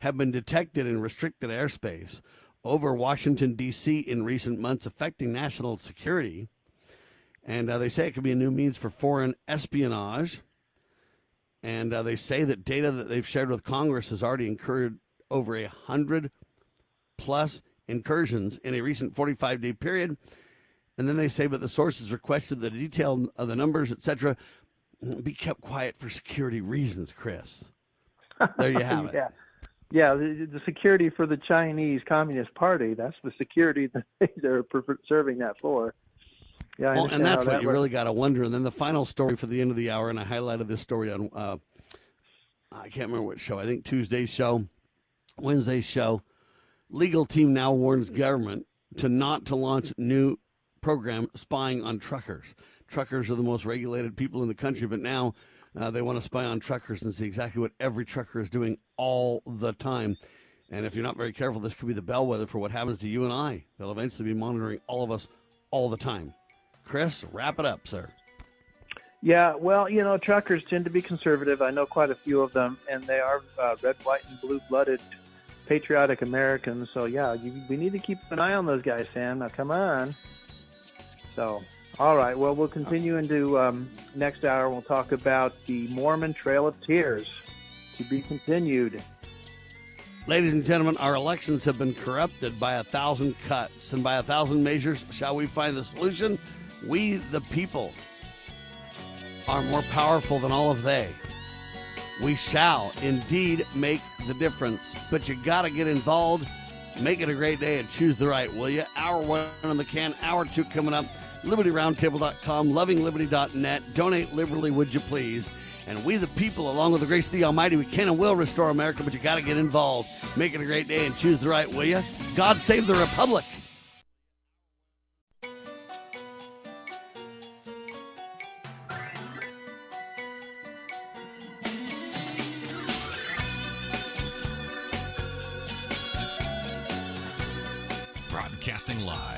have been detected in restricted airspace over Washington D.C. in recent months, affecting national security. And uh, they say it could be a new means for foreign espionage. And uh, they say that data that they've shared with Congress has already incurred over a hundred plus incursions in a recent 45 day period. And then they say, but the sources requested the detail of the numbers, etc., be kept quiet for security reasons, Chris. There you have <laughs> it.
yeah. Yeah, the, the security for the Chinese Communist Party, that's the security <laughs> that they're serving that for. Yeah,
Well, and that's what
that
you
works.
really got to wonder. And then the final story for the end of the hour, and I highlighted this story on, uh, I can't remember what show. I think Tuesday's show, Wednesday's show. Legal team now warns government to not to launch new program spying on truckers. Truckers are the most regulated people in the country, but now uh, they want to spy on truckers and see exactly what every trucker is doing all the time. And if you're not very careful, this could be the bellwether for what happens to you and I. They'll eventually be monitoring all of us all the time. Chris, wrap it up, sir.
Yeah, well, you know, truckers tend to be conservative. I know quite a few of them, and they are uh, red, white, and blue-blooded, patriotic Americans. So yeah, you, we need to keep an eye on those guys, Sam. Now, come on. So, all right. Well, we'll continue into um, next hour. We'll talk about the Mormon Trail of Tears. To be continued.
Ladies and gentlemen, our elections have been corrupted by a thousand cuts, and by a thousand measures shall we find the solution. We, the people, are more powerful than all of they. We shall indeed make the difference, but you got to get involved. Make it a great day and choose the right, will you? Hour one on the can, hour two coming up. LibertyRoundtable.com, lovingliberty.net. Donate liberally, would you please? And we, the people, along with the grace of the Almighty, we can and will restore America, but you got to get involved. Make it a great day and choose the right, will you? God save the Republic.
Broadcasting live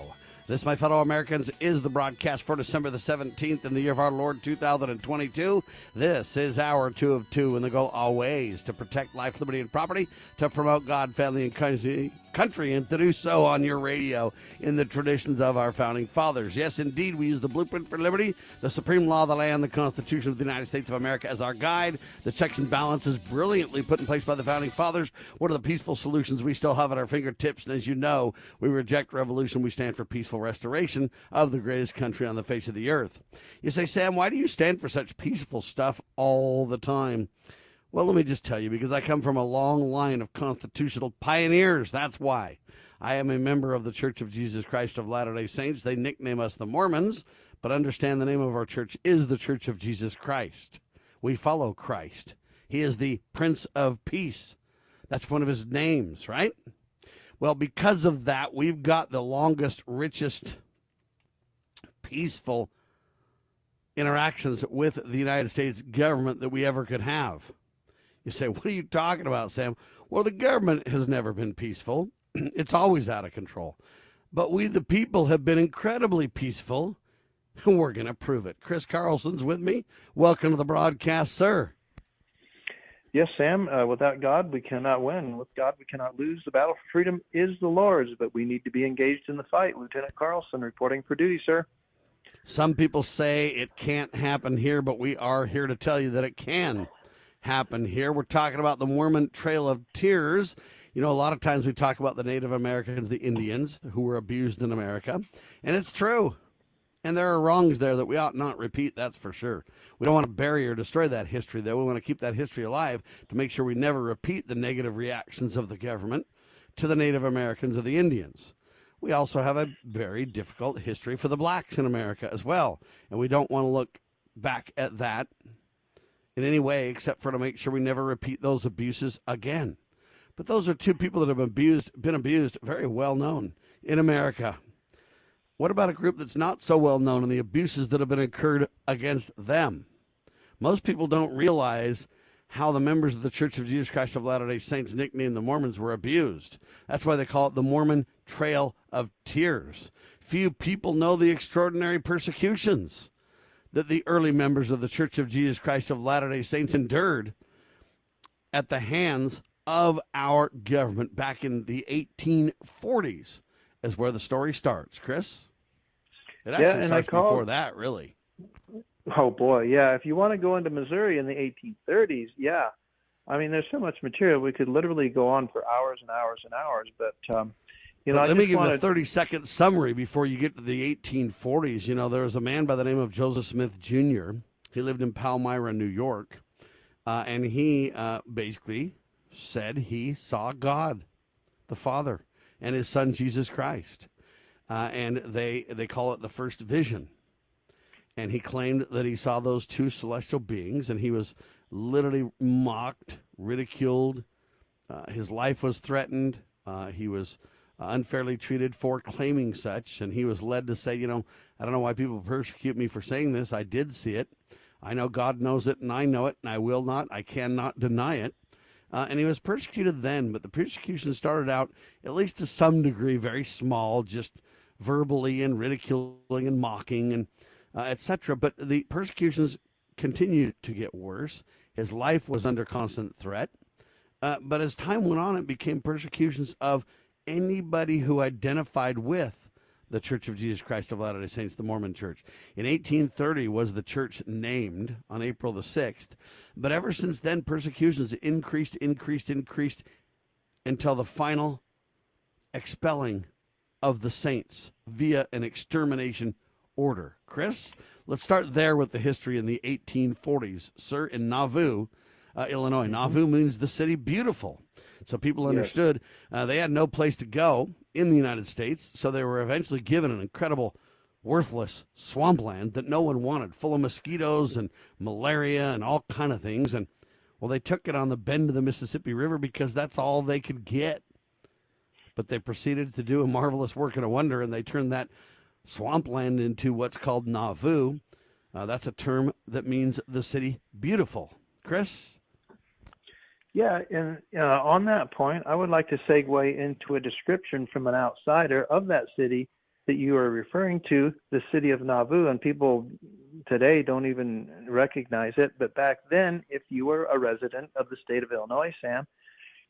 This, my fellow Americans, is the broadcast for December the 17th in the year of our Lord 2022. This is our two of two, and the goal always to protect life, liberty, and property, to promote God, family, and country, country, and to do so on your radio in the traditions of our founding fathers. Yes, indeed, we use the blueprint for liberty, the supreme law of the land, the Constitution of the United States of America as our guide. The checks and balances brilliantly put in place by the founding fathers. What are the peaceful solutions we still have at our fingertips? And as you know, we reject revolution. We stand for peaceful restoration of the greatest country on the face of the earth. You say, Sam, why do you stand for such peaceful stuff all the time? Well, let me just tell you, because I come from a long line of constitutional pioneers. That's why. I am a member of the Church of Jesus Christ of Latter day Saints. They nickname us the Mormons, but understand the name of our church is the Church of Jesus Christ. We follow Christ. He is the Prince of Peace. That's one of his names, right? Well, because of that, we've got the longest, richest, peaceful interactions with the United States government that we ever could have. You say, What are you talking about, Sam? Well, the government has never been peaceful, <clears throat> it's always out of control. But we, the people, have been incredibly peaceful, <laughs> and we're going to prove it. Chris Carlson's with me. Welcome to the broadcast, sir.
Yes, Sam. Uh, without God, we cannot win. With God, we cannot lose. The battle for freedom is the Lord's, but we need to be engaged in the fight. Lieutenant Carlson reporting for duty, sir.
Some people say it can't happen here, but we are here to tell you that it can happen here. We're talking about the Mormon Trail of Tears. You know, a lot of times we talk about the Native Americans, the Indians, who were abused in America, and it's true. And there are wrongs there that we ought not repeat, that's for sure. We don't want to bury or destroy that history, though. We want to keep that history alive to make sure we never repeat the negative reactions of the government to the Native Americans or the Indians. We also have a very difficult history for the blacks in America as well. And we don't want to look back at that in any way except for to make sure we never repeat those abuses again. But those are two people that have abused, been abused, very well known in America. What about a group that's not so well known and the abuses that have been incurred against them? Most people don't realize how the members of the Church of Jesus Christ of Latter day Saints, nicknamed the Mormons, were abused. That's why they call it the Mormon Trail of Tears. Few people know the extraordinary persecutions that the early members of the Church of Jesus Christ of Latter day Saints endured at the hands of our government back in the 1840s, is where the story starts. Chris? It actually
yeah, and
starts
I call,
before that, really.
Oh, boy. Yeah. If you want to go into Missouri in the 1830s, yeah. I mean, there's so much material. We could literally go on for hours and hours and hours, but. Um, you know,
let me give
wanted...
you a 30 second summary before you get to the 1840s. You know, there was a man by the name of Joseph Smith Jr. He lived in Palmyra, New York, uh, and he uh, basically said he saw God, the Father, and his Son Jesus Christ, uh, and they they call it the first vision. And he claimed that he saw those two celestial beings, and he was literally mocked, ridiculed. Uh, his life was threatened. Uh, he was unfairly treated for claiming such. And he was led to say, you know, I don't know why people persecute me for saying this. I did see it. I know God knows it, and I know it, and I will not, I cannot deny it. Uh, and he was persecuted then, but the persecution started out, at least to some degree, very small, just verbally and ridiculing and mocking and uh, etc. But the persecutions continued to get worse. His life was under constant threat. Uh, but as time went on, it became persecutions of anybody who identified with the Church of Jesus Christ of Latter-day Saints, the Mormon Church. In 1830 was the church named on April the 6th, but ever since then persecutions increased, increased, increased until the final expelling of the saints via an extermination order. Chris, let's start there with the history in the 1840s. Sir, in Nauvoo, uh, Illinois,
Mm-hmm.
Nauvoo means the city beautiful. So people
Yes.
understood uh, they had no place to go in the United States, so they were eventually given an incredible, worthless swampland that no one wanted, full of mosquitoes and malaria and all kind of things. And well, they took it on the bend of the Mississippi River because that's all they could get. But they proceeded to do a marvelous work and a wonder, and they turned that swampland into what's called Nauvoo. Uh, that's a term that means the city beautiful. Chris?
Yeah, and uh, on that point, I would like to segue into a description from an outsider of that city that you are referring to, the city of Nauvoo. And people today don't even recognize it. But back then, if you were a resident of the state of Illinois, Sam,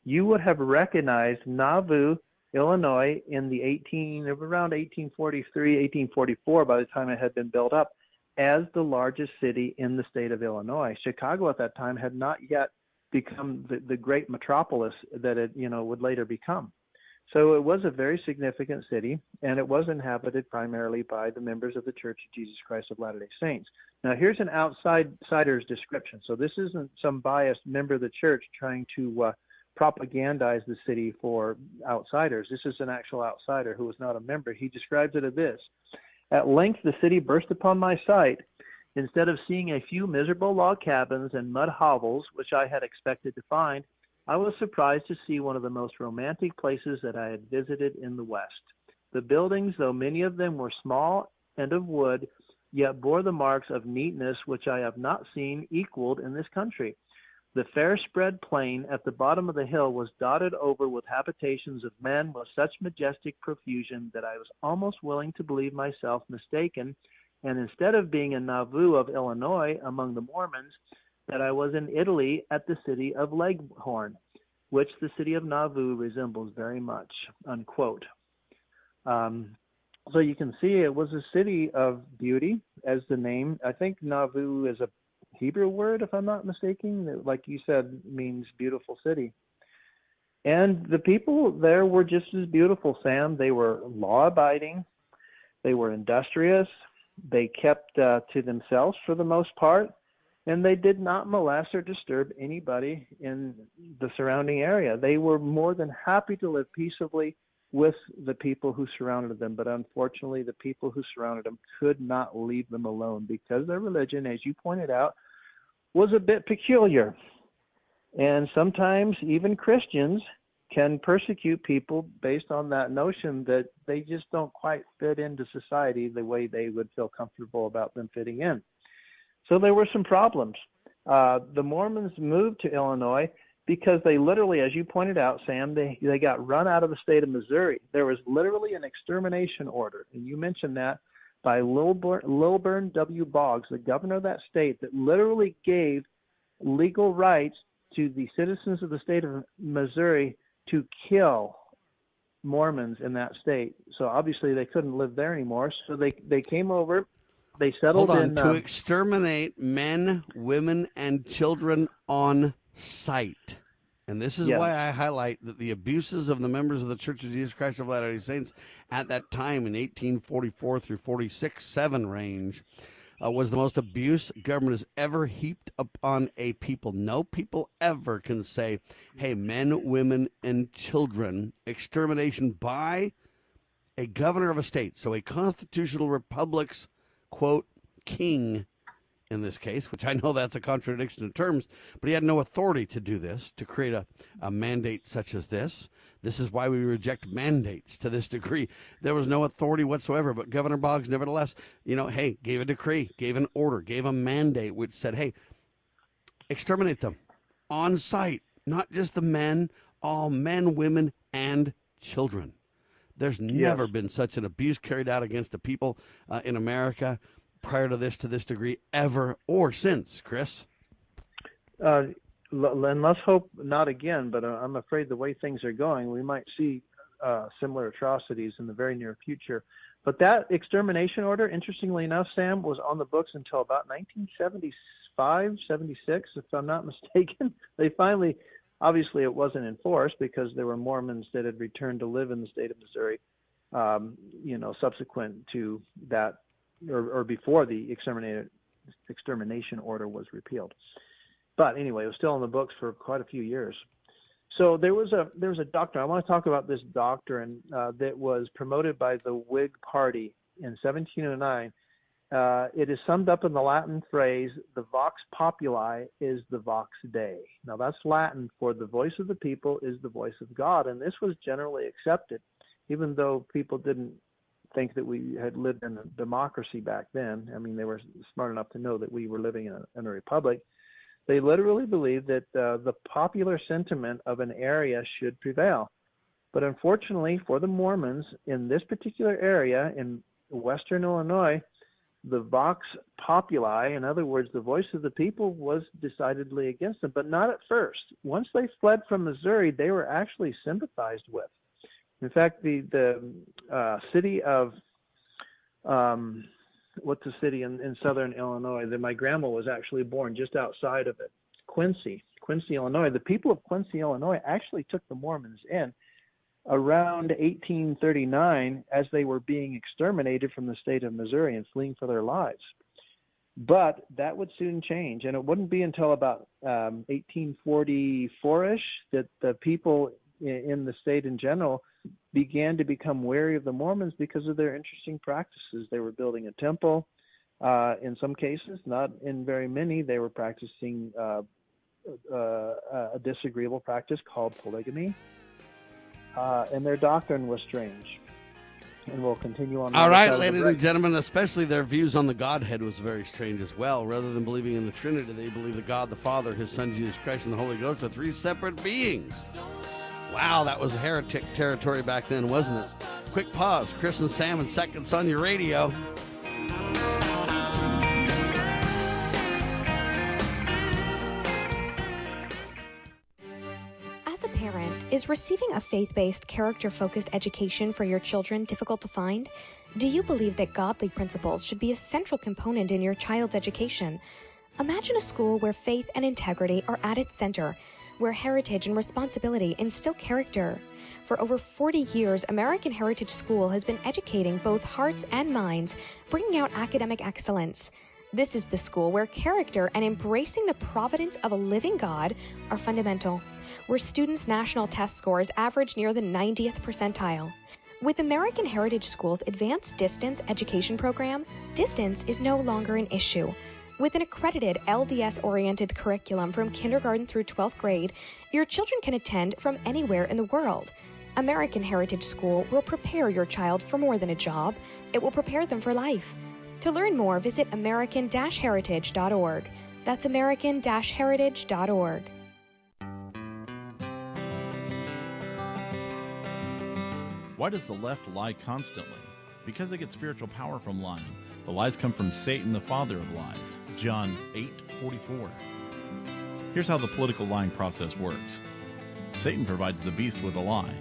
you would have recognized Nauvoo, Illinois, in the 18 around 1843, 1844, by the time it had been built up, as the largest city in the state of Illinois. Chicago at that time had not yet become the, the great metropolis that it you know would later become. So it was a very significant city, and it was inhabited primarily by the members of the Church of Jesus Christ of Latter-day Saints. Now, here's an outsider's description. So this isn't some biased member of the church trying to uh, propagandize the city for outsiders. This is an actual outsider who was not a member. He describes it as this: At length, the city burst upon my sight. Instead of seeing a few miserable log cabins and mud hovels, which I had expected to find, I was surprised to see one of the most romantic places that I had visited in the West. The buildings, though many of them were small and of wood, yet bore the marks of neatness which I have not seen equaled in this country. The fair spread plain at the bottom of the hill was dotted over with habitations of men with such majestic profusion that I was almost willing to believe myself mistaken, and instead of being in Nauvoo of Illinois among the Mormons, that I was in Italy at the city of Leghorn, which the city of Nauvoo resembles very much. Unquote. Um, so you can see it was a city of beauty, as the name. I think Nauvoo is a Hebrew word, if I'm not mistaken. that, Like you said, means beautiful city. And the people there were just as beautiful, Sam. They were law abiding, they were industrious, they kept uh, to themselves for the most part, and they did not molest or disturb anybody in the surrounding area. They were more than happy to live peaceably with the people who surrounded them, but unfortunately, the people who surrounded them could not leave them alone because their religion, as you pointed out, was a bit peculiar. And sometimes even Christians can persecute people based on that notion that they just don't quite fit into society the way they would feel comfortable about them fitting in. So there were some problems. Uh, the Mormons moved to Illinois because they literally, as you pointed out, Sam, they, they got run out of the state of Missouri. There was literally an extermination order, and you mentioned that by Lilburn, Lilburn W. Boggs, the governor of that state, that literally gave legal rights to the citizens of the state of Missouri to kill Mormons in that state. So obviously they couldn't live there anymore. So they they came over, they settled
Hold on.
in.
to
um,
exterminate men, women, and children on sight. And this is
Yeah.
why I highlight that the abuses of the members of the Church of Jesus Christ of Latter day Saints at that time in 1844 through 46 7 range uh, was the most abuse government has ever heaped upon a people. No people ever can say, hey, men, women, and children, extermination by a governor of a state. So a constitutional republic's, quote, king in this case, which I know that's a contradiction in terms, but he had no authority to do this, to create a, a mandate such as this. This is why we reject mandates to this degree. There was no authority whatsoever, but Governor Boggs, nevertheless, you know, hey, gave a decree, gave an order, gave a mandate which said, hey, exterminate them on sight, not just the men, all men, women, and children. There's never been such an abuse carried out against a people uh, in America prior to this to this degree ever or since, Chris.
uh, and let's hope not again. But uh, I'm afraid the way things are going, we might see uh, similar atrocities in the very near future. But that extermination order, interestingly enough, Sam, was on the books until about 1975, 76, if I'm not <laughs> mistaken. They finally, obviously, it wasn't enforced because there were Mormons that had returned to live in the state of Missouri, um, you know, subsequent to that or, or before the exterminated extermination order was repealed. But anyway, it was still in the books for quite a few years. So there was a there was a doctrine. I want to talk about this doctrine uh, that was promoted by the Whig Party in 1709. Uh, it is summed up in the Latin phrase "the vox populi is the vox Dei." Now that's Latin for "the voice of the people is the voice of God," and this was generally accepted, even though people didn't think that we had lived in a democracy back then. I mean, they were smart enough to know that we were living in a, in a republic. They literally believed that uh, the popular sentiment of an area should prevail. But unfortunately for the Mormons in this particular area in western Illinois, the Vox Populi, in other words, the voice of the people, was decidedly against them, but not at first. Once they fled from Missouri, they were actually sympathized with. In fact, the the uh, city of um, what's the city in, in southern Illinois that my grandma was actually born just outside of it, Quincy, Quincy, Illinois. The people of Quincy, Illinois, actually took the Mormons in around 1839 as they were being exterminated from the state of Missouri and fleeing for their lives. But that would soon change, and it wouldn't be until about um, 1844ish that the people in the state in general began to become wary of the Mormons because of their interesting practices. They were building a temple. Uh, in some cases, not in very many, they were practicing uh, uh, a disagreeable practice called polygamy. Uh, and their doctrine was strange. And we'll continue on.
All right, ladies and gentlemen, especially their views on the Godhead was very strange as well. Rather than believing in the Trinity, they believe that God the Father, His Son Jesus Christ, and the Holy Ghost are three separate beings. Wow, that was heretic territory back then, wasn't it? Quick pause. Chris and Sam in seconds on your radio.
As a parent, is receiving a faith based, character focused education for your children difficult to find? Do you believe that godly principles should be a central component in your child's education? Imagine a school where faith and integrity are at its center where heritage and responsibility instill character. For over 40 years, American Heritage School has been educating both hearts and minds, bringing out academic excellence. This is the school where character and embracing the providence of a living God are fundamental, where students' national test scores average near the 90th percentile. With American Heritage School's advanced distance education program, distance is no longer an issue. With an accredited LDS oriented curriculum from kindergarten through 12th grade, your children can attend from anywhere in the world. American Heritage School will prepare your child for more than a job, it will prepare them for life. To learn more, visit American heritage.org. That's American heritage.org.
Why does the left lie constantly? Because they get spiritual power from lying. The lies come from Satan, the father of lies. John 8:44. Here's how the political lying process works. Satan provides the beast with a lie.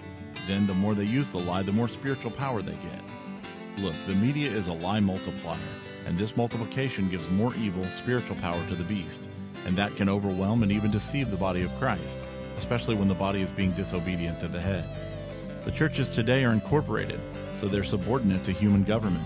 Then the more they use the lie, the more spiritual power they get. Look, the media is a lie multiplier, and this multiplication gives more evil spiritual power to the beast, and that can overwhelm and even deceive the body of Christ, especially when the body is being disobedient to the head. The churches today are incorporated, so they're subordinate to human government.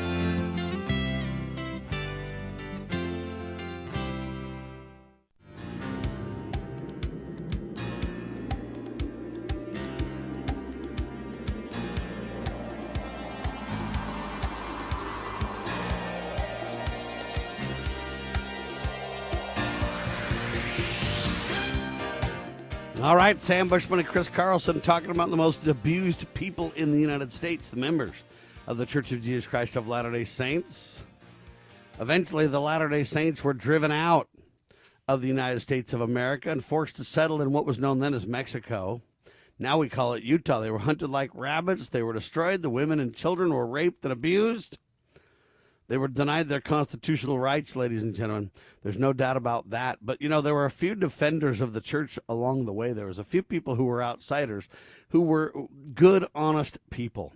Right, Sam Bushman and Chris Carlson talking about the most abused people in the United States, the members of the Church of Jesus Christ of Latter day Saints. Eventually, the Latter day Saints were driven out of the United States of America and forced to settle in what was known then as Mexico. Now we call it Utah. They were hunted like rabbits, they were destroyed, the women and children were raped and abused. They were denied their constitutional rights, ladies and gentlemen. There's no doubt about that. But, you know, there were a few defenders of the church along the way. There was a few people who were outsiders who were good, honest people.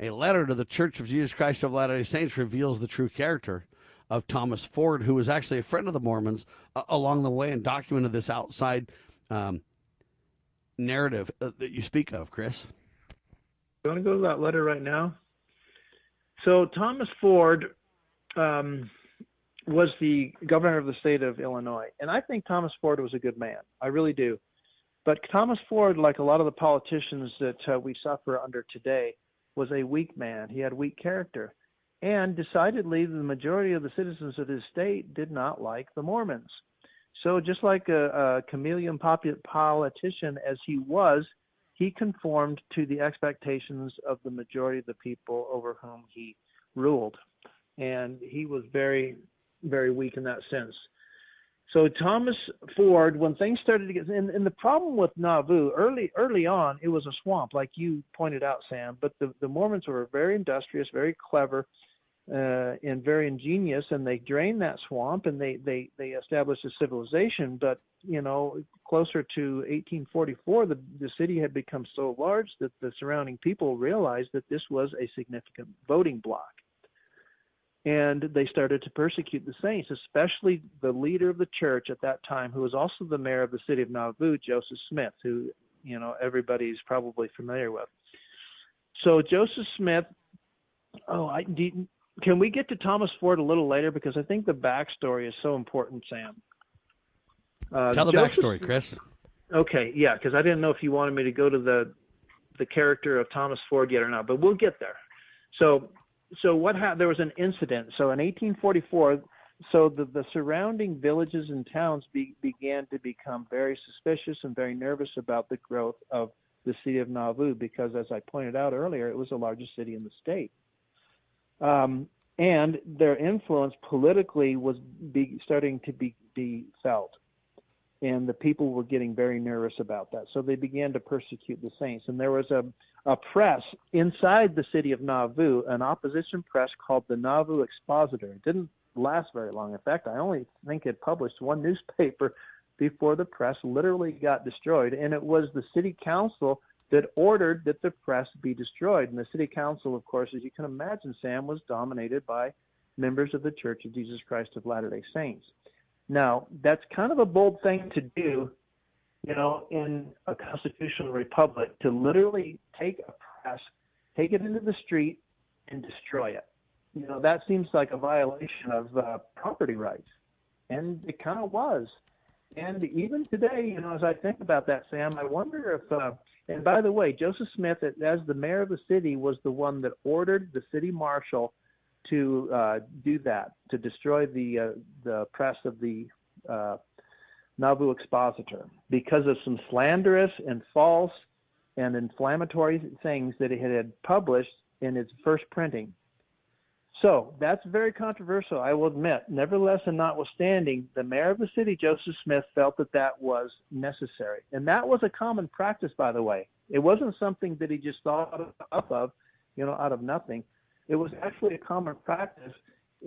A letter to the Church of Jesus Christ of Latter day Saints reveals the true character of Thomas Ford, who was actually a friend of the Mormons uh, along the way and documented this outside um, narrative uh, that you speak of, Chris.
You want to go to that letter right now? So Thomas Ford um, was the governor of the state of Illinois, and I think Thomas Ford was a good man. I really do. But Thomas Ford, like a lot of the politicians that uh, we suffer under today, was a weak man. He had weak character. And decidedly, the majority of the citizens of his state did not like the Mormons. So, just like a, a chameleon politician as he was, he conformed to the expectations of the majority of the people over whom he ruled. And he was very, very weak in that sense. So Thomas Ford, when things started to get, and, and, the problem with Nauvoo early early on, it was a swamp, like you pointed out, Sam. But the, the Mormons were very industrious, very clever, uh, and very ingenious, and they drained that swamp and they they they established a civilization. But you know, closer to 1844, the the city had become so large that the surrounding people realized that this was a significant voting block and they started to persecute the saints, especially the leader of the church at that time, who was also the mayor of the city of Nauvoo, Joseph Smith, who you know everybody's probably familiar with. So Joseph Smith, oh, I can we get to Thomas Ford a little later because I think the backstory is so important, Sam.
Uh, Tell the Joseph, backstory, Chris.
Okay, yeah, because I didn't know if you wanted me to go to the the character of Thomas Ford yet or not, but we'll get there. So so what happened? There was an incident. So in 1844, so the, the surrounding villages and towns be, began to become very suspicious and very nervous about the growth of the city of Nauvoo because, as I pointed out earlier, it was the largest city in the state. Um, and their influence politically was be, starting to be, be felt and the people were getting very nervous about that. So they began to persecute the saints. And there was a, a press inside the city of Nauvoo, an opposition press called the Nauvoo Expositor. It didn't last very long. In fact, I only think it published one <laughs> newspaper before the press literally got destroyed. And it was the city council that ordered that the press be destroyed. And the city council, of course, as you can imagine, Sam, was dominated by members of the Church of Jesus Christ of Latter day Saints. Now, that's kind of a bold thing to do, you know, in a constitutional republic to literally take a press, take it into the street, and destroy it. You know, that seems like a violation of uh, property rights. And it kind of was. And even today, you know, as I think about that, Sam, I wonder if, uh, and by the way, Joseph Smith, as the mayor of the city, was the one that ordered the city marshal to uh, do that, to destroy the uh, the press of the uh, Nauvoo Expositor because of some slanderous and false and inflammatory things that it had published in its first printing. So that's very controversial, I will admit. Nevertheless, and notwithstanding, the mayor of the city, Joseph Smith, felt that that was necessary. And that was a common practice, by the way. It wasn't something that he just thought up of, you know, out of nothing it was actually a common practice.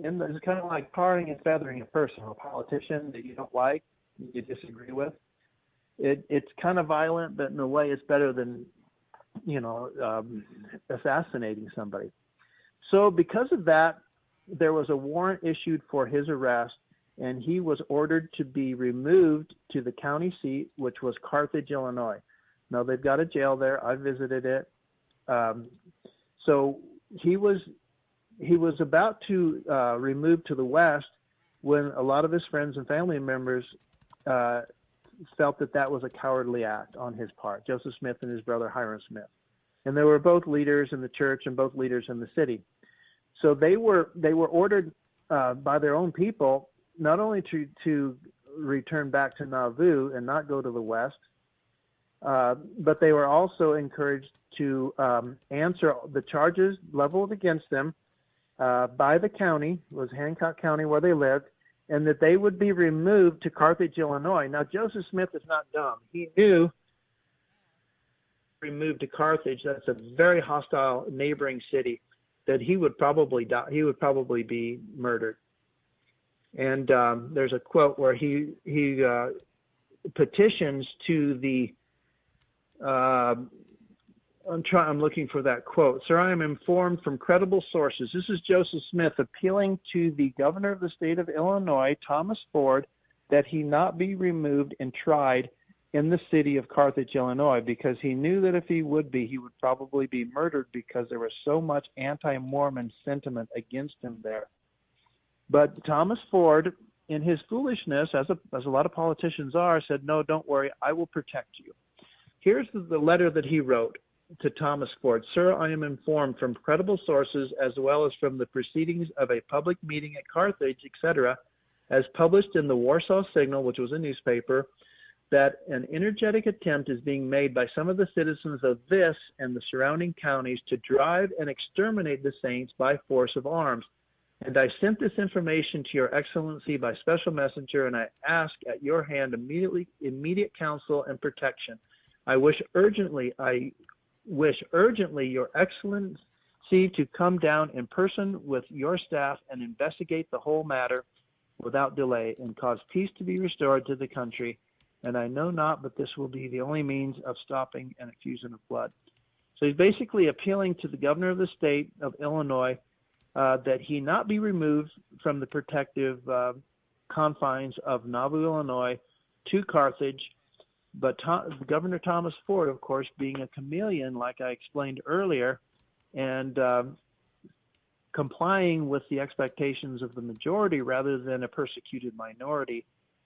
The, it's kind of like tarring and feathering a person, or a politician that you don't like, you disagree with. It, it's kind of violent, but in a way, it's better than, you know, um, assassinating somebody. So because of that, there was a warrant issued for his arrest, and he was ordered to be removed to the county seat, which was Carthage, Illinois. Now they've got a jail there. I visited it. Um, so he was he was about to uh, remove to the west when a lot of his friends and family members uh, felt that that was a cowardly act on his part, Joseph Smith and his brother Hyrum Smith. And they were both leaders in the church and both leaders in the city. So they were they were ordered uh, by their own people not only to to return back to Nauvoo and not go to the west, uh, but they were also encouraged to um, answer the charges leveled against them uh, by the county, was Hancock County where they lived, and that they would be removed to Carthage, Illinois. Now, Joseph Smith is not dumb. He knew removed to Carthage, that's a very hostile neighboring city, that he would probably die, he would probably be murdered. And um, there's a quote where he he uh, petitions to the uh, I'm trying. I'm looking for that quote. Sir, I am informed from credible sources. This is Joseph Smith appealing to the governor of the state of Illinois, Thomas Ford, that he not be removed and tried in the city of Carthage, Illinois, because he knew that if he would be, he would probably be murdered because there was so much anti-Mormon sentiment against him there. But Thomas Ford, in his foolishness, as a, as a lot of politicians are, said, "No, don't worry, I will protect you." Here's the letter that he wrote to Thomas Ford. Sir, I am informed from credible sources as well as from the proceedings of a public meeting at Carthage, etc., as published in the Warsaw Signal, which was a newspaper, that an energetic attempt is being made by some of the citizens of this and the surrounding counties to drive and exterminate the saints by force of arms. And I sent this information to your excellency by special messenger, and I ask at your hand immediately immediate counsel and protection. I wish urgently I wish urgently your excellency to come down in person with your staff and investigate the whole matter without delay and cause peace to be restored to the country. And I know not, but this will be the only means of stopping an effusion of blood. So he's basically appealing to the governor of the state of Illinois uh, that he not be removed from the protective uh, confines of Nauvoo, Illinois, to Carthage. But Tom, Governor Thomas Ford, of course, being a chameleon, like I explained earlier, and um, complying with the expectations of the majority rather than a persecuted minority,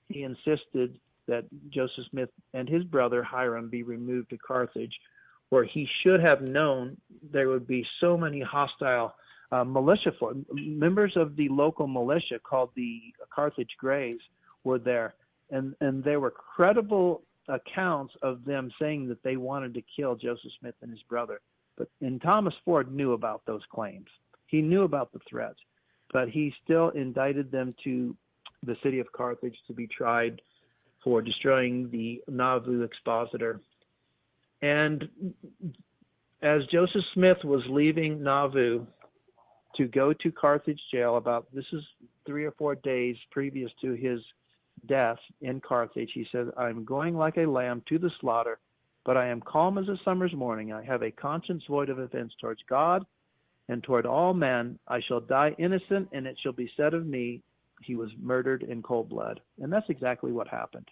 he insisted that Joseph Smith and his brother Hyrum be removed to Carthage, where he should have known there would be so many hostile uh, militia for members of the local militia called the Carthage Greys were there, and and there were credible accounts of them saying that they wanted to kill Joseph Smith and his brother. But and Thomas Ford knew about those claims. He knew about the threats, but he still indicted them to the city of Carthage to be tried for destroying the Nauvoo expositor. And as Joseph Smith was leaving Nauvoo to go to Carthage jail, about this is three or four days previous to his death in Carthage, he said, I'm going like a lamb to the slaughter, but I am calm as a summer's morning. I have a conscience void of offense towards God and toward all men. I shall die innocent, and it shall be said of me, he was murdered in cold blood. And that's exactly what happened.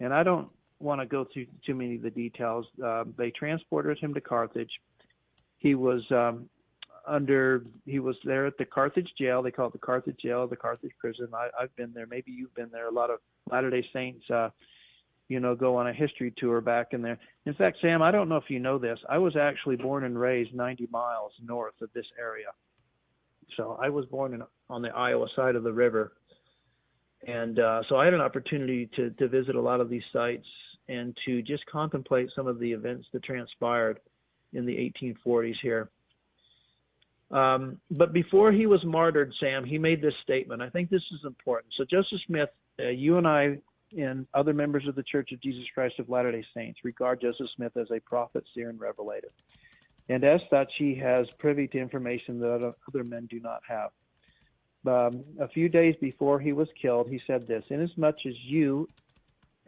And I don't want to go through too many of the details. Uh, they transported him to Carthage. He was um, under, he was there at the Carthage jail. They call it the Carthage jail, the Carthage prison. I, I've been there. Maybe you've been there. A lot of Latter day Saints, uh, you know, go on a history tour back in there. In fact, Sam, I don't know if you know this. I was actually born and raised 90 miles north of this area. So I was born in, on the Iowa side of the river. And uh, so I had an opportunity to, to visit a lot of these sites and to just contemplate some of the events that transpired in the 1840s here. Um, but before he was martyred, Sam, he made this statement. I think this is important. So, Joseph Smith, uh, you and I and other members of the Church of Jesus Christ of Latter day Saints regard Joseph Smith as a prophet, seer, and revelator. And as such, he has privy to information that other men do not have um, a few days before he was killed, he said this Inasmuch as you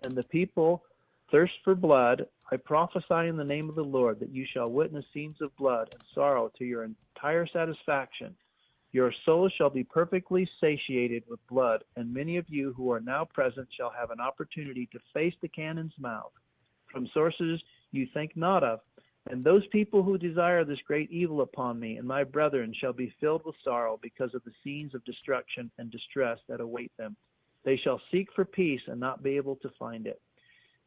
and the people thirst for blood, I prophesy in the name of the Lord that you shall witness scenes of blood and sorrow to your entire satisfaction. Your soul shall be perfectly satiated with blood, and many of you who are now present shall have an opportunity to face the cannon's mouth from sources you think not of and those people who desire this great evil upon me and my brethren shall be filled with sorrow because of the scenes of destruction and distress that await them. They shall seek for peace and not be able to find it.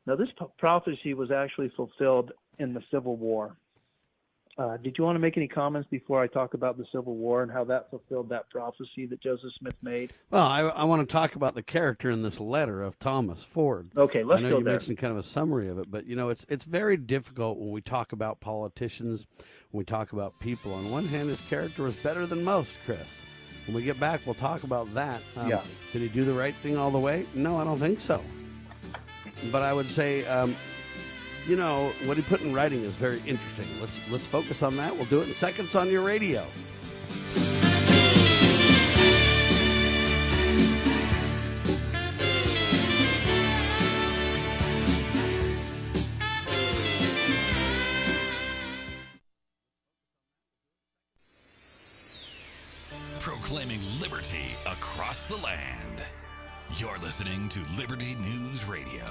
Now, this prophecy was actually fulfilled in the Civil War. Uh, did you want to make any comments before I talk about the Civil War and how that fulfilled that prophecy that Joseph Smith made?
Well, I, I want to talk about the character in this letter of Thomas Ford.
Okay, let's go
I know
go
you
there.
mentioned kind of a summary of it, but you know, it's it's very difficult when we talk about politicians, when we talk about people. On one hand, his character was better than most, Chris. When we get back, we'll talk about that. Um,
Yeah.
Did he do the right thing all the way? No, I don't think so. But I would say. Um, you know, what he put in writing is very interesting. Let's let's focus on that. We'll do it in seconds on your radio.
Proclaiming liberty across the land. You're listening to Liberty News Radio.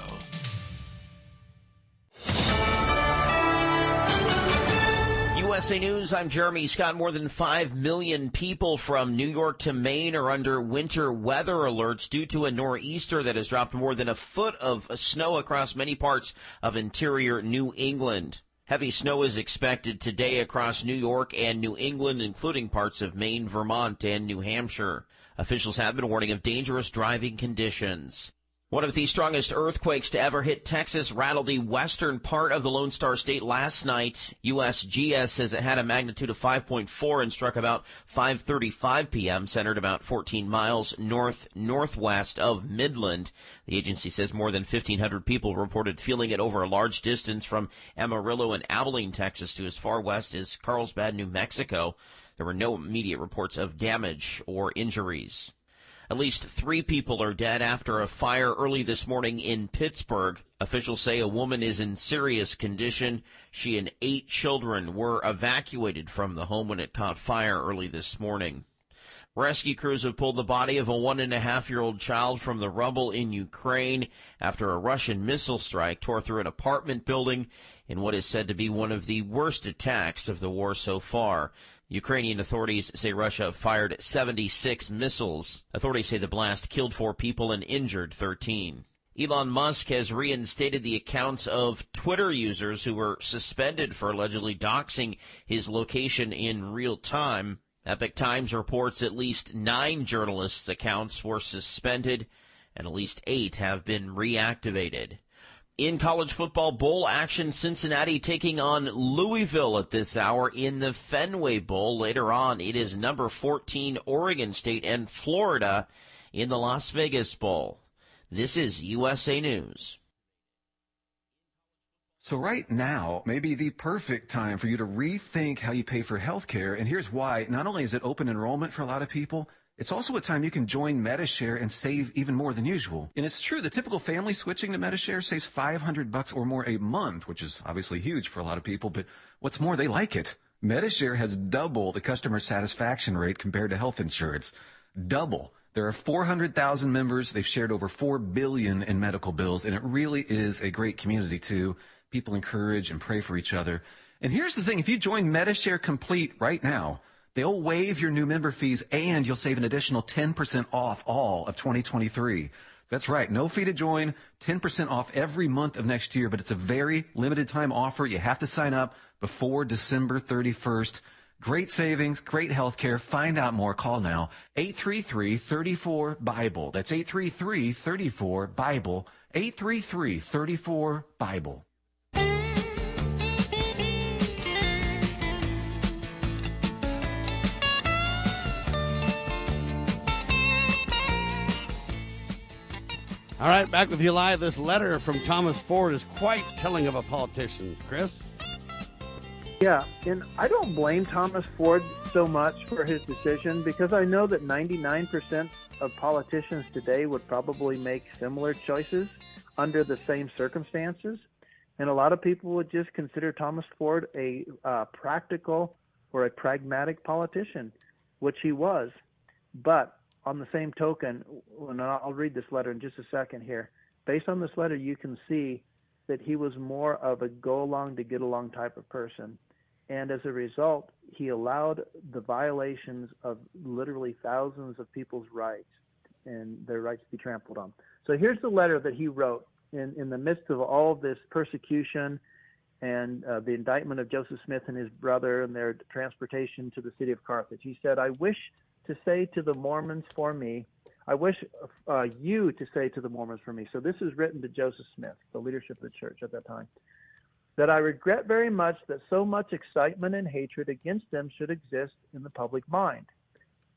USA News, I'm Jeremy Scott. More than 5 million people from New York to Maine are under winter weather alerts due to a nor'easter that has dropped more than a foot of snow across many parts of interior New England. Heavy snow is expected today across New York and New England, including parts of Maine, Vermont, and New Hampshire. Officials have been warning of dangerous driving conditions. One of the strongest earthquakes to ever hit Texas rattled the western part of the Lone Star State last night. USGS says it had a magnitude of 5.4 and struck about 5:35 p.m., centered about 14 miles north northwest of Midland. The agency says more than 1,500 people reported feeling it over a large distance from Amarillo and Abilene, Texas, to as far west as Carlsbad, New Mexico. There were no immediate reports of damage or injuries. At least three people are dead after a fire early this morning in Pittsburgh. Officials say a woman is in serious condition. She and eight children were evacuated from the home when it caught fire early this morning. Rescue crews have pulled the body of a one and a half year old child from the rubble in Ukraine after a Russian missile strike tore through an apartment building in what is said to be one of the worst attacks of the war so far. Ukrainian authorities say Russia fired 76 missiles. Authorities say the blast killed four people and injured 13. Elon Musk has reinstated the accounts of Twitter users who were suspended for allegedly doxing his location in real time. Epoch Times reports at least nine journalists' accounts were suspended and at least eight have been reactivated. In college football bowl action, Cincinnati taking on Louisville at this hour in the Fenway Bowl. Later on, it is number 14 Oregon State and Florida in the Las Vegas Bowl. This is USA News.
So right now may be the perfect time for you to rethink how you pay for healthcare. And here's why. Not only is it open enrollment for a lot of people, it's also a time you can join Medi-Share and save even more than usual. And it's true, the typical family switching to Medi-Share saves 500 bucks or more a month, which is obviously huge for a lot of people, but what's more, they like it. Medi-Share has double the customer satisfaction rate compared to health insurance. Double. There are 400,000 members. They've shared over 4 billion in medical bills, and it really is a great community too. People encourage and pray for each other. And here's the thing, if you join Medi-Share Complete right now, They'll waive your new member fees and you'll save an additional 10% off all of 2023. That's right. No fee to join, 10% off every month of next year, but it's a very limited time offer. You have to sign up before December 31st. Great savings, great health care. Find out more. Call now. 833-34-BIBLE. That's 833-34-BIBLE. 833-34-BIBLE.
All right, back with you live. This letter from Thomas Ford is quite telling of a politician. Chris?
Yeah, and I don't blame Thomas Ford so much for his decision because I know that 99% of politicians today would probably make similar choices under the same circumstances. And a lot of people would just consider Thomas Ford a uh, practical or a pragmatic politician, which he was. But on the same token, and I'll read this letter in just a second here. Based on this letter, you can see that he was more of a go along to get along type of person. And as a result, he allowed the violations of literally thousands of people's rights and their rights to be trampled on. So here's the letter that he wrote in, in the midst of all of this persecution and uh, the indictment of Joseph Smith and his brother and their transportation to the city of Carthage. He said, I wish to say to the Mormons for me. I wish uh, you to say to the Mormons for me. So this is written to Joseph Smith, the leadership of the church at that time. That I regret very much that so much excitement and hatred against them should exist in the public mind.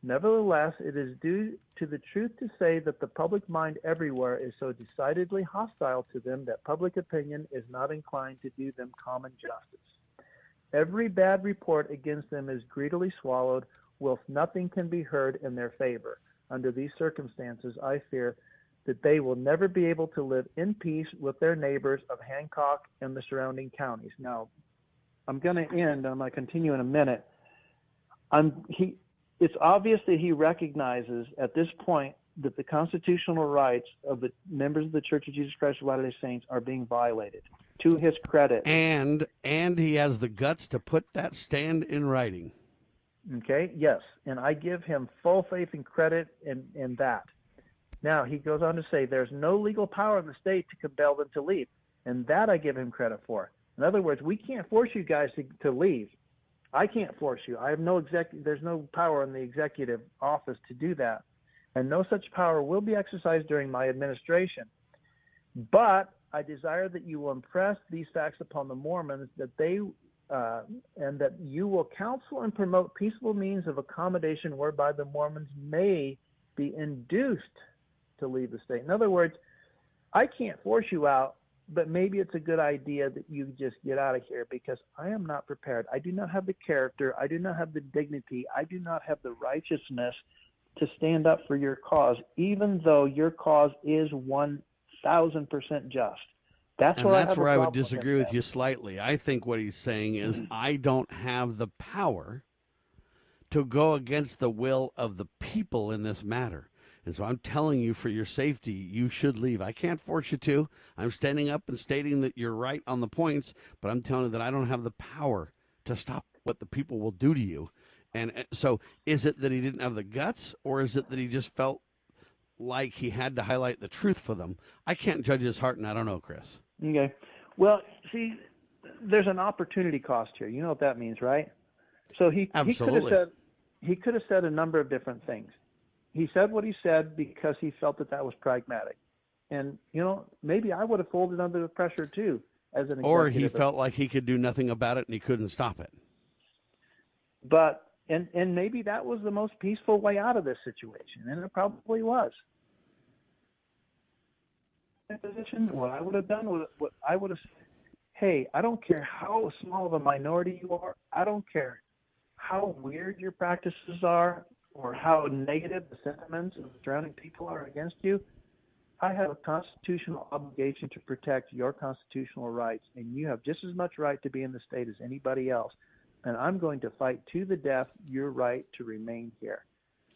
Nevertheless, it is due to the truth to say that the public mind everywhere is so decidedly hostile to them that public opinion is not inclined to do them common justice. Every bad report against them is greedily swallowed whilst nothing can be heard in their favor. Under these circumstances, I fear that they will never be able to live in peace with their neighbors of Hancock and the surrounding counties. Now, I'm going to end, I'm going to continue in a minute. I'm, he, it's obvious that he recognizes at this point that the constitutional rights of the members of the Church of Jesus Christ of Latter-day Saints are being violated. To his credit,
and and he has the guts to put that stand in writing.
Okay, yes, and I give him full faith and credit in, in that. Now, he goes on to say there's no legal power in the state to compel them to leave, and that I give him credit for. In other words, we can't force you guys to, to leave. I can't force you. I have no exec. There's no power in the executive office to do that, and no such power will be exercised during my administration. But I desire that you will impress these facts upon the Mormons that they uh, and that you will counsel and promote peaceful means of accommodation whereby the Mormons may be induced to leave the state. In other words, I can't force you out, but maybe it's a good idea that you just get out of here because I am not prepared. I do not have the character, I do not have the dignity, I do not have the righteousness to stand up for your cause, even though your cause is 1000% just. That's
and
where
that's
I
where I would
with
disagree with you slightly. I think what he's saying is <clears throat> I don't have the power to go against the will of the people in this matter. And so I'm telling you for your safety, you should leave. I can't force you to. I'm standing up and stating that you're right on the points, but I'm telling you that I don't have the power to stop what the people will do to you. And uh, so is it that he didn't have the guts or is it that he just felt like he had to highlight the truth for them? I can't judge his heart and I don't know, Chris.
Okay. Well, see, there's an opportunity cost here. You know what that means, right? So he he could have said he could have said a number of different things. He said what he said because he felt that that was pragmatic, and you know maybe I would have folded under the pressure too as an
Or he felt like he could do nothing about it and he couldn't stop it.
but and and maybe that was the most peaceful way out of this situation, and it probably was. Position, what I would have done was what I would have said, "Hey, I don't care how small of a minority you are. I don't care how weird your practices are or how negative the sentiments of the surrounding people are against you. I have a constitutional obligation to protect your constitutional rights, and you have just as much right to be in the state as anybody else. And I'm going to fight to the death your right to remain here.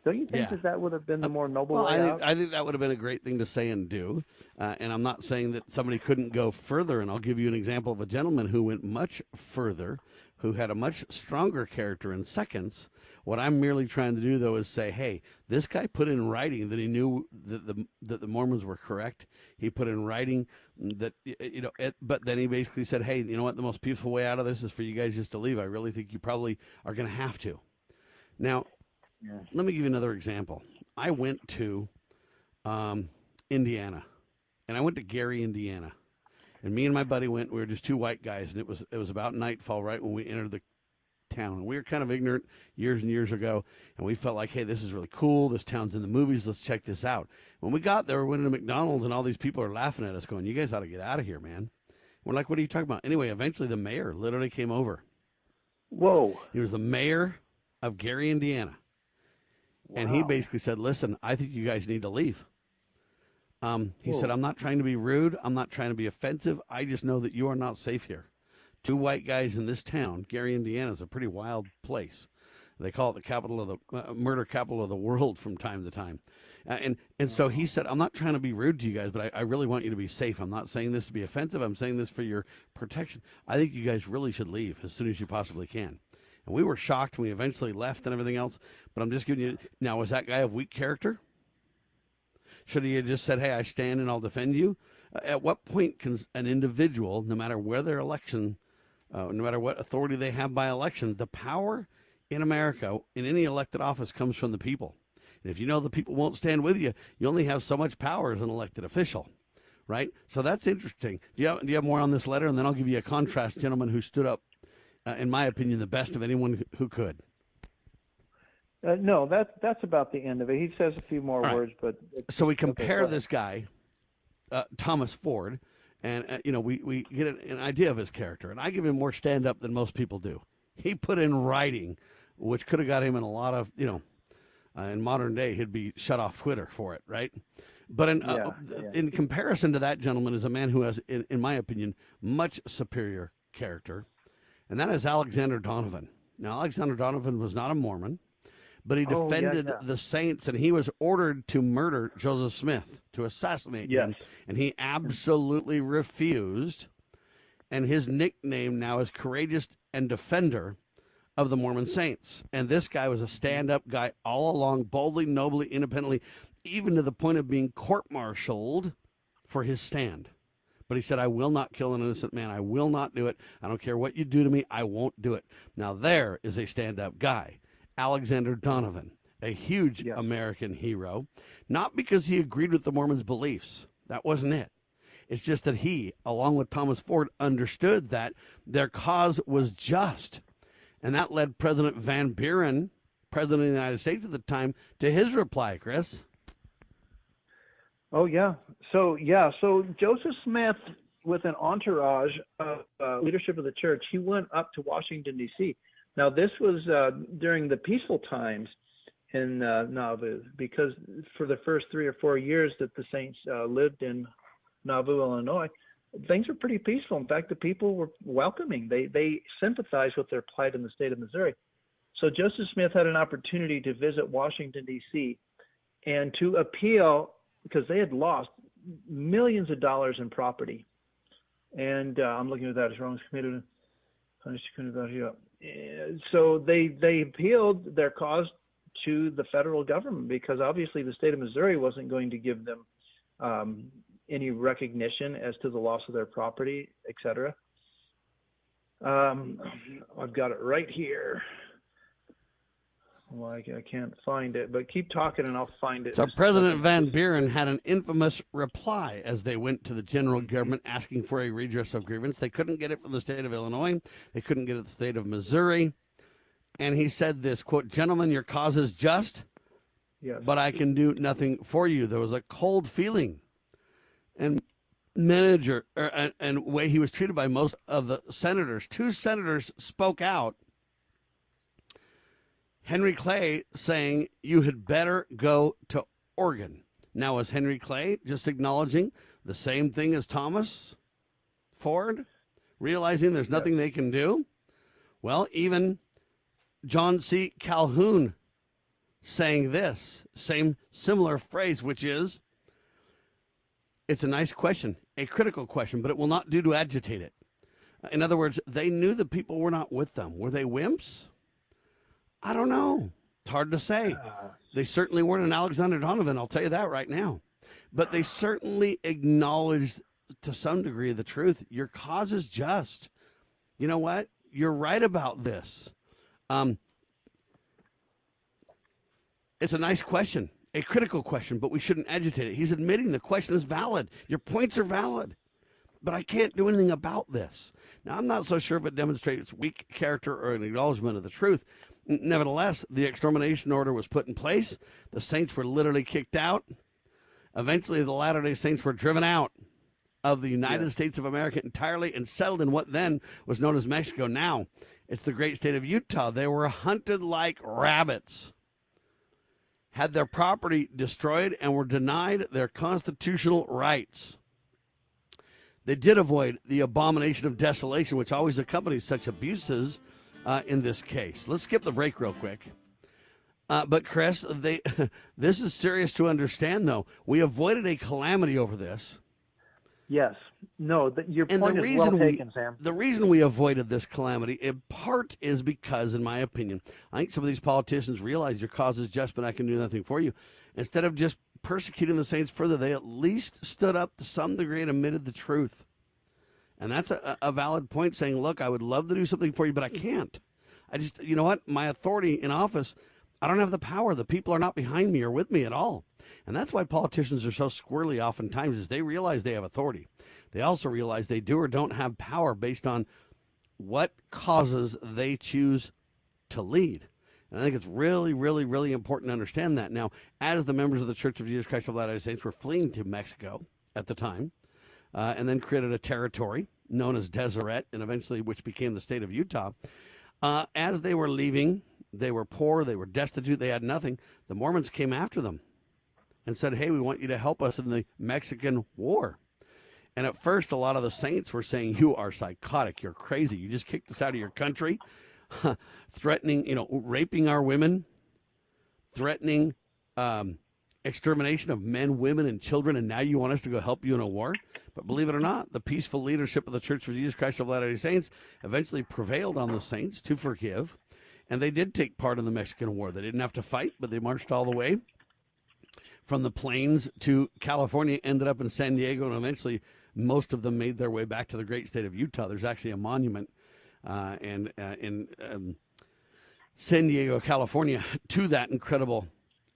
Don't you think
Yeah.
that that would have been the more noble
Well,
way
I
out?
think, I think that would have been a great thing to say and do. Uh, and I'm not saying that somebody couldn't go further. And I'll give you an example of a gentleman who went much further, who had a much stronger character in seconds. What I'm merely trying to do, though, is say, hey, this guy put in writing that he knew that the that the Mormons were correct. He put in writing that you know, it, but then he basically said, hey, you know what? The most peaceful way out of this is for you guys just to leave. I really think you probably are going to have to. Now, let me give you another example. I went to um, Indiana, and I went to Gary, Indiana, and me and my buddy went. We were just two white guys, and it was it was about nightfall right when we entered the town. And we were kind of ignorant years and years ago, and we felt like, hey, this is really cool. This town's in the movies. Let's check this out. When we got there, we went into McDonald's, and all these people are laughing at us, going, "You guys ought to get out of here, man." We're like, "What are you talking about?" Anyway, eventually the mayor literally came over.
Whoa!
He was the mayor of Gary, Indiana. And he basically said, "Listen, I think you guys need to leave." Um, he
Whoa.
said, "I'm not trying to be rude. I'm not trying to be offensive. I just know that you are not safe here. Two white guys in this town, Gary, Indiana, is a pretty wild place. They call it the capital of the uh, murder capital of the world from time to time. Uh, and and so he said, I'm not trying to be rude to you guys, but I, I really want you to be safe. I'm not saying this to be offensive. I'm saying this for your protection. I think you guys really should leave as soon as you possibly can." And we were shocked. We eventually left and everything else. But I'm just giving you now. Was that guy of weak character? Should he have just said, "Hey, I stand and I'll defend you"? Uh, At what point can an individual, no matter where their election, uh, no matter what authority they have by election, the power in America in any elected office comes from the people. And if you know the people won't stand with you, you only have so much power as an elected official, right? So that's interesting. Do you have, do you have more on this letter? And then I'll give you a contrast, gentleman who stood up, uh, in my opinion, the best of anyone who could.
Uh, no, that's that's about the end of it. He says a few more
right.
words, but
So we compare
ahead.
this guy, uh, Thomas Ford, and uh, you know we, we get an, an idea of his character. And I give him more stand up than most people do. He put in writing, which could have got him in a lot of you know. Uh, in modern day, he'd be shut off Twitter for it, right? But in uh,
Yeah, yeah.
in comparison to that gentleman, is a man who has, in, in my opinion, much superior character, and that is Alexander Doniphan. Now, Alexander Doniphan was not a Mormon, but he
Oh, yeah,
defended
yeah.
the saints, and he was ordered to murder Joseph Smith, to assassinate him, and he absolutely refused. And his nickname now is Courageous and Defender of the Mormon Saints. And this guy was a stand up guy all along, boldly, nobly, independently, even to the point of being court martialed for his stand. But he said, I will not kill an innocent man. I will not do it. I don't care what you do to me. I won't do it. Now, there is a stand up guy, Alexander Doniphan, a huge American hero, not because he agreed with the Mormons' beliefs. That wasn't it. It's just that he, along with Thomas Ford, understood that their cause was just. And that led President Van Buren, President of the United States at the time, to his reply, Chris.
Oh yeah. So yeah. So Joseph Smith, with an entourage of uh, leadership of the church, he went up to Washington D.C. Now this was uh, during the peaceful times in uh, Nauvoo, because for the first three or four years that the saints uh, lived in Nauvoo, Illinois, things were pretty peaceful. In fact, the people were welcoming. They they sympathized with their plight in the state of Missouri. So Joseph Smith had an opportunity to visit Washington D.C. and to appeal because they had lost millions of dollars in property. And uh, I'm looking at that as wrongs committed. So they they appealed their cause to the federal government because obviously the state of Missouri wasn't going to give them um, any recognition as to the loss of their property, et cetera. Um, I've got it right here. Well, I, can't find it, but keep talking and I'll find it.
So President Van Buren had an infamous reply as they went to the general government asking for a redress of grievance. They couldn't get it from the state of Illinois. They couldn't get it from the state of Missouri. And he said this, quote, gentlemen, your cause is just,
Yes.
but I can do nothing for you. There was a cold feeling and manager er, and, and way he was treated by most of the senators. Two senators spoke out Henry Clay saying you had better go to Oregon. Now, is Henry Clay just acknowledging the same thing as Thomas Ford, realizing there's nothing they can do? Well, even John C. Calhoun saying this same similar phrase, which is it's a nice question, a critical question, but it will not do to agitate it. In other words, they knew the people were not with them. Were they wimps? I don't know. It's hard to say. They certainly weren't an Alexander Doniphan, I'll tell you that right now. But they certainly acknowledged to some degree the truth. Your cause is just. You know what? You're right about this. Um, it's a nice question, a critical question, but we shouldn't agitate it. He's admitting the question is valid. Your points are valid, but I can't do anything about this. Now, I'm not so sure if it demonstrates weak character or an acknowledgement of the truth. Nevertheless, the extermination order was put in place. The saints were literally kicked out. Eventually, the Latter day Saints were driven out of the United States of America entirely and settled in what then was known as Mexico. Now, it's the great state of Utah. They were hunted like rabbits, had their property destroyed, and were denied their constitutional rights. They did avoid the abomination of desolation, which always accompanies such abuses uh, in this case. Let's skip the break real quick. Uh, but Chris, they <laughs> this is serious to understand. Though we avoided a calamity over this,
Yes. No, the, your
and
point
the
is
reason
well
we
taken, Sam.
the reason we avoided this calamity in part is because, in my opinion, I think some of these politicians realize your cause is just, but I can do nothing for you. Instead of just persecuting the saints further, they at least stood up to some degree and admitted the truth. And that's a, a valid point saying, look, I would love to do something for you, but I can't. I just, you know what? My authority in office, I don't have the power. The people are not behind me or with me at all. And that's why politicians are so squirrely oftentimes is they realize they have authority. They also realize they do or don't have power based on what causes they choose to lead. And I think it's really, really, really important to understand that. Now, as the members of the Church of Jesus Christ of Latter-day Saints were fleeing to Mexico at the time, uh, and then created a territory known as Deseret, and eventually which became the state of Utah. Uh, as they were leaving, they were poor, they were destitute, they had nothing. The Mormons came after them and said, Hey, we want you to help us in the Mexican War. And at first, a lot of the saints were saying, You are psychotic. You're crazy. You just kicked us out of your country, <laughs> threatening, you know, raping our women. threatening um, extermination of men, women, and children, and now you want us to go help you in a war? But believe it or not, the peaceful leadership of the Church of Jesus Christ of Latter day Saints eventually prevailed on the saints to forgive, and they did take part in the Mexican War. They didn't have to fight, but they marched all the way from the plains to California, ended up in San Diego, and eventually most of them made their way back to the great state of Utah. There's actually a monument uh, and uh, in um, San Diego, California, to that incredible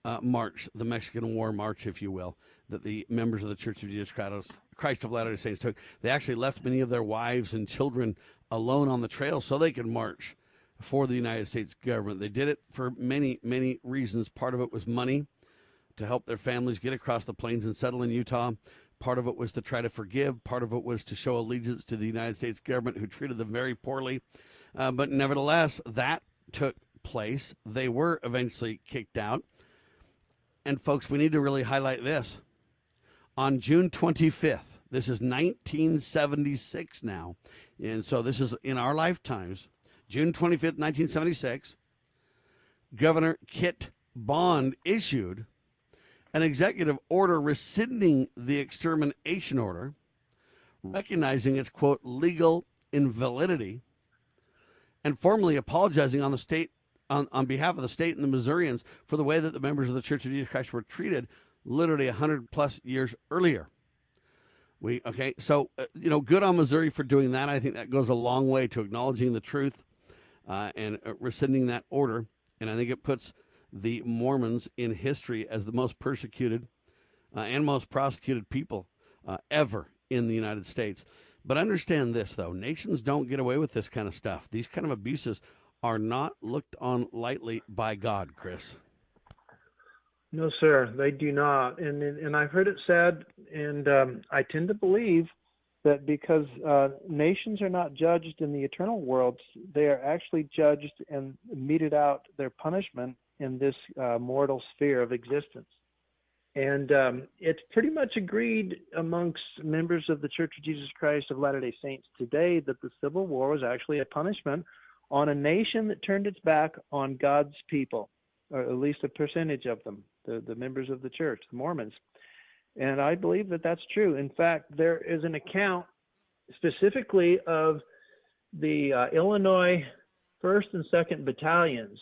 uh, march, the Mexican War March, if you will, that the members of the Church of Jesus Christ of Latter-day Saints took. They actually left many of their wives and children alone on the trail so they could march for the United States government. They did it for many, many reasons. Part of it was money to help their families get across the plains and settle in Utah. Part of it was to try to forgive. Part of it was to show allegiance to the United States government, who treated them very poorly. Uh, but nevertheless, that took place. They were eventually kicked out. And folks, we need to really highlight this. On June 25th, this is 1976 now. And so this is in our lifetimes. June 25th, 1976, Governor Kit Bond issued an executive order rescinding the extermination order, recognizing its quote legal invalidity, and formally apologizing on the state on, on behalf of the state and the Missourians for the way that the members of the Church of Jesus Christ were treated literally 100 plus years earlier. We okay, so uh, you know, good on Missouri for doing that. I think that goes a long way to acknowledging the truth uh, and uh, rescinding that order. And I think it puts the Mormons in history as the most persecuted uh, and most prosecuted people uh, ever in the United States. But understand this, though nations don't get away with this kind of stuff. These kind of abuses are not looked on lightly by God, Chris.
No, sir, they do not. And and I've heard it said, and um, I tend to believe that because uh, nations are not judged in the eternal world, they are actually judged and meted out their punishment in this uh, mortal sphere of existence. And um, it's pretty much agreed amongst members of the Church of Jesus Christ of Latter day Saints today that the Civil War was actually a punishment on a nation that turned its back on God's people, or at least a percentage of them, the, the members of the church, the Mormons. And I believe that that's true. In fact, there is an account specifically of the uh, Illinois 1st and 2nd Battalions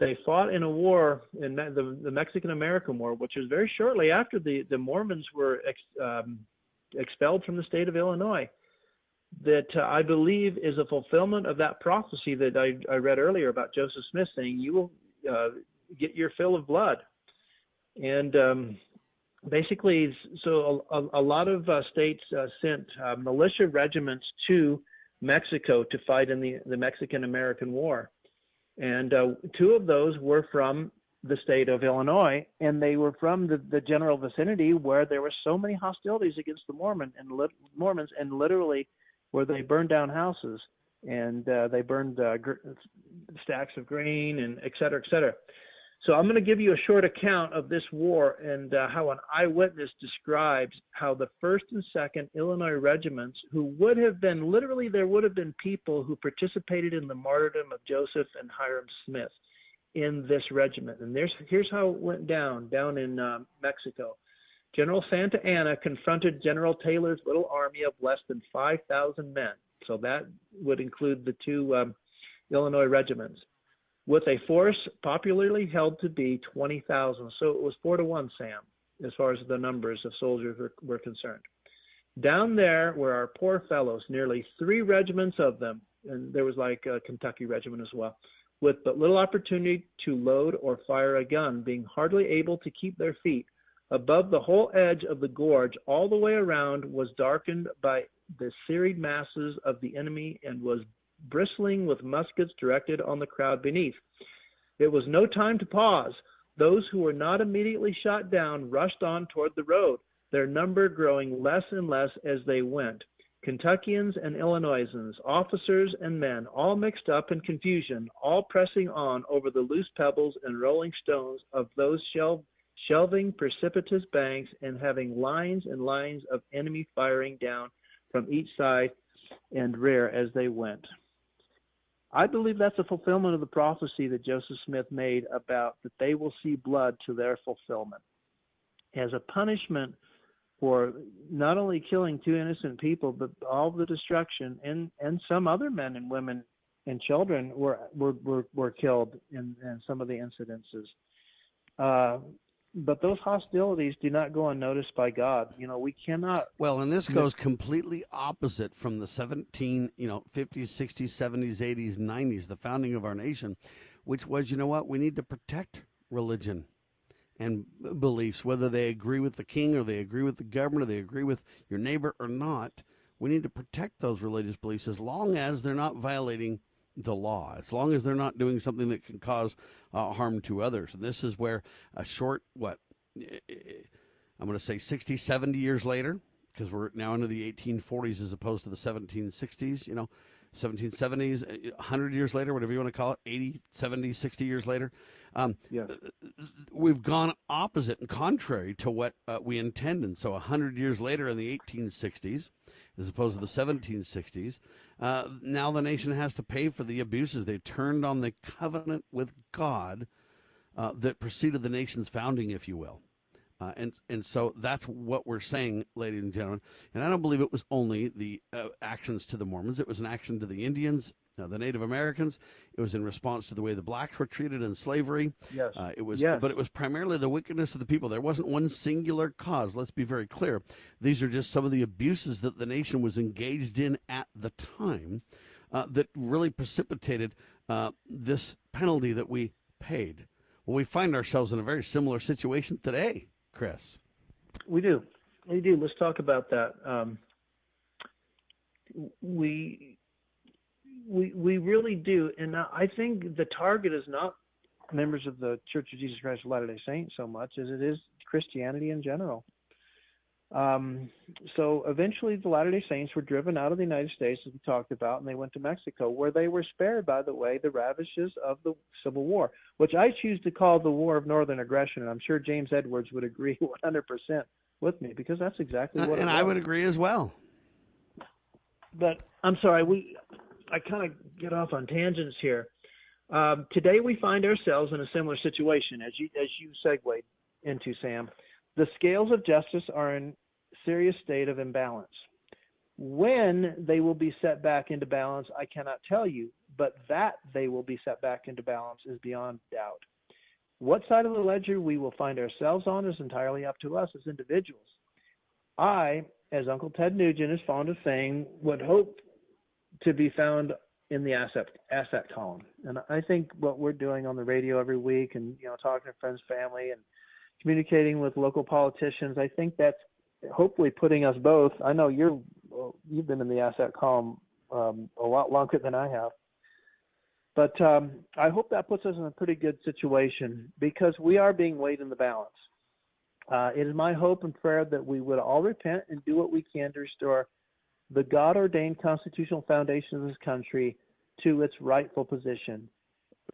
they fought in a war in the, the Mexican American War, which was very shortly after the, the Mormons were ex, um, expelled from the state of Illinois. That uh, I believe is a fulfillment of that prophecy that I, I read earlier about Joseph Smith saying, You will uh, get your fill of blood. And um, basically, so a, a lot of uh, states uh, sent uh, militia regiments to Mexico to fight in the, the Mexican American War and uh, two of those were from the state of Illinois, and they were from the, the general vicinity where there were so many hostilities against the Mormon and li- Mormons, and literally where they burned down houses and uh, they burned uh, gr- stacks of grain and et cetera, et cetera. So I'm going to give you a short account of this war and uh, how an eyewitness describes how the first and second Illinois regiments, who would have been literally there would have been people who participated in the martyrdom of Joseph and Hyrum Smith in this regiment. And there's here's how it went down down in uh, Mexico. General Santa Anna confronted General Taylor's little army of less than 5,000 men. So that would include the two um, Illinois regiments with a force popularly held to be 20,000. So it was four to one, Sam, as far as the numbers of soldiers were, were concerned. Down there were our poor fellows, nearly three regiments of them, and there was like a Kentucky regiment as well, with but little opportunity to load or fire a gun, being hardly able to keep their feet. Above the whole edge of the gorge, all the way around, was darkened by the serried masses of the enemy and was bristling with muskets directed on the crowd beneath. It was no time to pause. Those who were not immediately shot down rushed on toward the road, their number growing less and less as they went. Kentuckians and Illinoisans, officers and men, all mixed up in confusion, all pressing on over the loose pebbles and rolling stones of those shelv- shelving precipitous banks and having lines and lines of enemy firing down from each side and rear as they went. I believe that's a fulfillment of the prophecy that Joseph Smith made about that they will see blood to their fulfillment. As a punishment for not only killing two innocent people, but all the destruction and, and some other men and women and children were were, were, were killed in, in some of the incidences. Uh, but those hostilities do not go unnoticed by God. You know, we cannot.
Well, and this goes completely opposite from the 17, you know, 50s, 60s, 70s, 80s, 90s, the founding of our nation, which was, you know what, we need to protect religion and beliefs, whether they agree with the king or they agree with the government or they agree with your neighbor or not. We need to protect those religious beliefs as long as they're not violating the law, as long as they're not doing something that can cause uh, harm to others. And this is where a short, what, I'm going to say 60, 70 years later, because we're now into the 1840s as opposed to the 1760s, you know, 1770s, 100 years later, whatever you want to call it, 80, 70, 60 years later. Um,
yeah.
We've gone opposite and contrary to what uh, we intended. So 100 years later in the 1860s, as opposed to the 1760s, uh, now the nation has to pay for the abuses. They turned on the covenant with God uh, that preceded the nation's founding, if you will. Uh, and and so that's what we're saying, ladies and gentlemen. And I don't believe it was only the uh, actions to the Mormons; it was an action to the Indians, uh, the Native Americans. It was in response to the way the blacks were treated in slavery.
Yes.
Uh, it was,
yes.
but it was primarily the wickedness of the people. There wasn't one singular cause. Let's be very clear. These are just some of the abuses that the nation was engaged in at the time uh, that really precipitated uh, this penalty that we paid. Well, we find ourselves in a very similar situation today. Chris?
We do. We do. Let's talk about that. Um, we we we really do, and I think the target is not members of the Church of Jesus Christ of Latter Day Saints so much as it is Christianity in general. Um, so eventually, the Latter Day Saints were driven out of the United States, as we talked about, and they went to Mexico, where they were spared, by the way, the ravages of the Civil War, which I choose to call the War of Northern Aggression. And I'm sure James Edwards would agree <laughs> 100% with me because that's exactly what.
and I would agree as well.
But I'm sorry, we I kind of get off on tangents here. Um, today, we find ourselves in a similar situation, as you as you segued into, Sam. The scales of justice are in serious state of imbalance. When they will be set back into balance, I cannot tell you, but that they will be set back into balance is beyond doubt. What side of the ledger we will find ourselves on is entirely up to us as individuals. I, as Uncle Ted Nugent is fond of saying, would hope to be found in the asset asset column. And I think what we're doing on the radio every week and you know talking to friends, family and communicating with local politicians, I think that's hopefully putting us both. I know you're you've been in the asset column um, a lot longer than I have, but um, I hope that puts us in a pretty good situation because we are being weighed in the balance. Uh, it is my hope and prayer that we would all repent and do what we can to restore the God ordained constitutional foundation of this country to its rightful position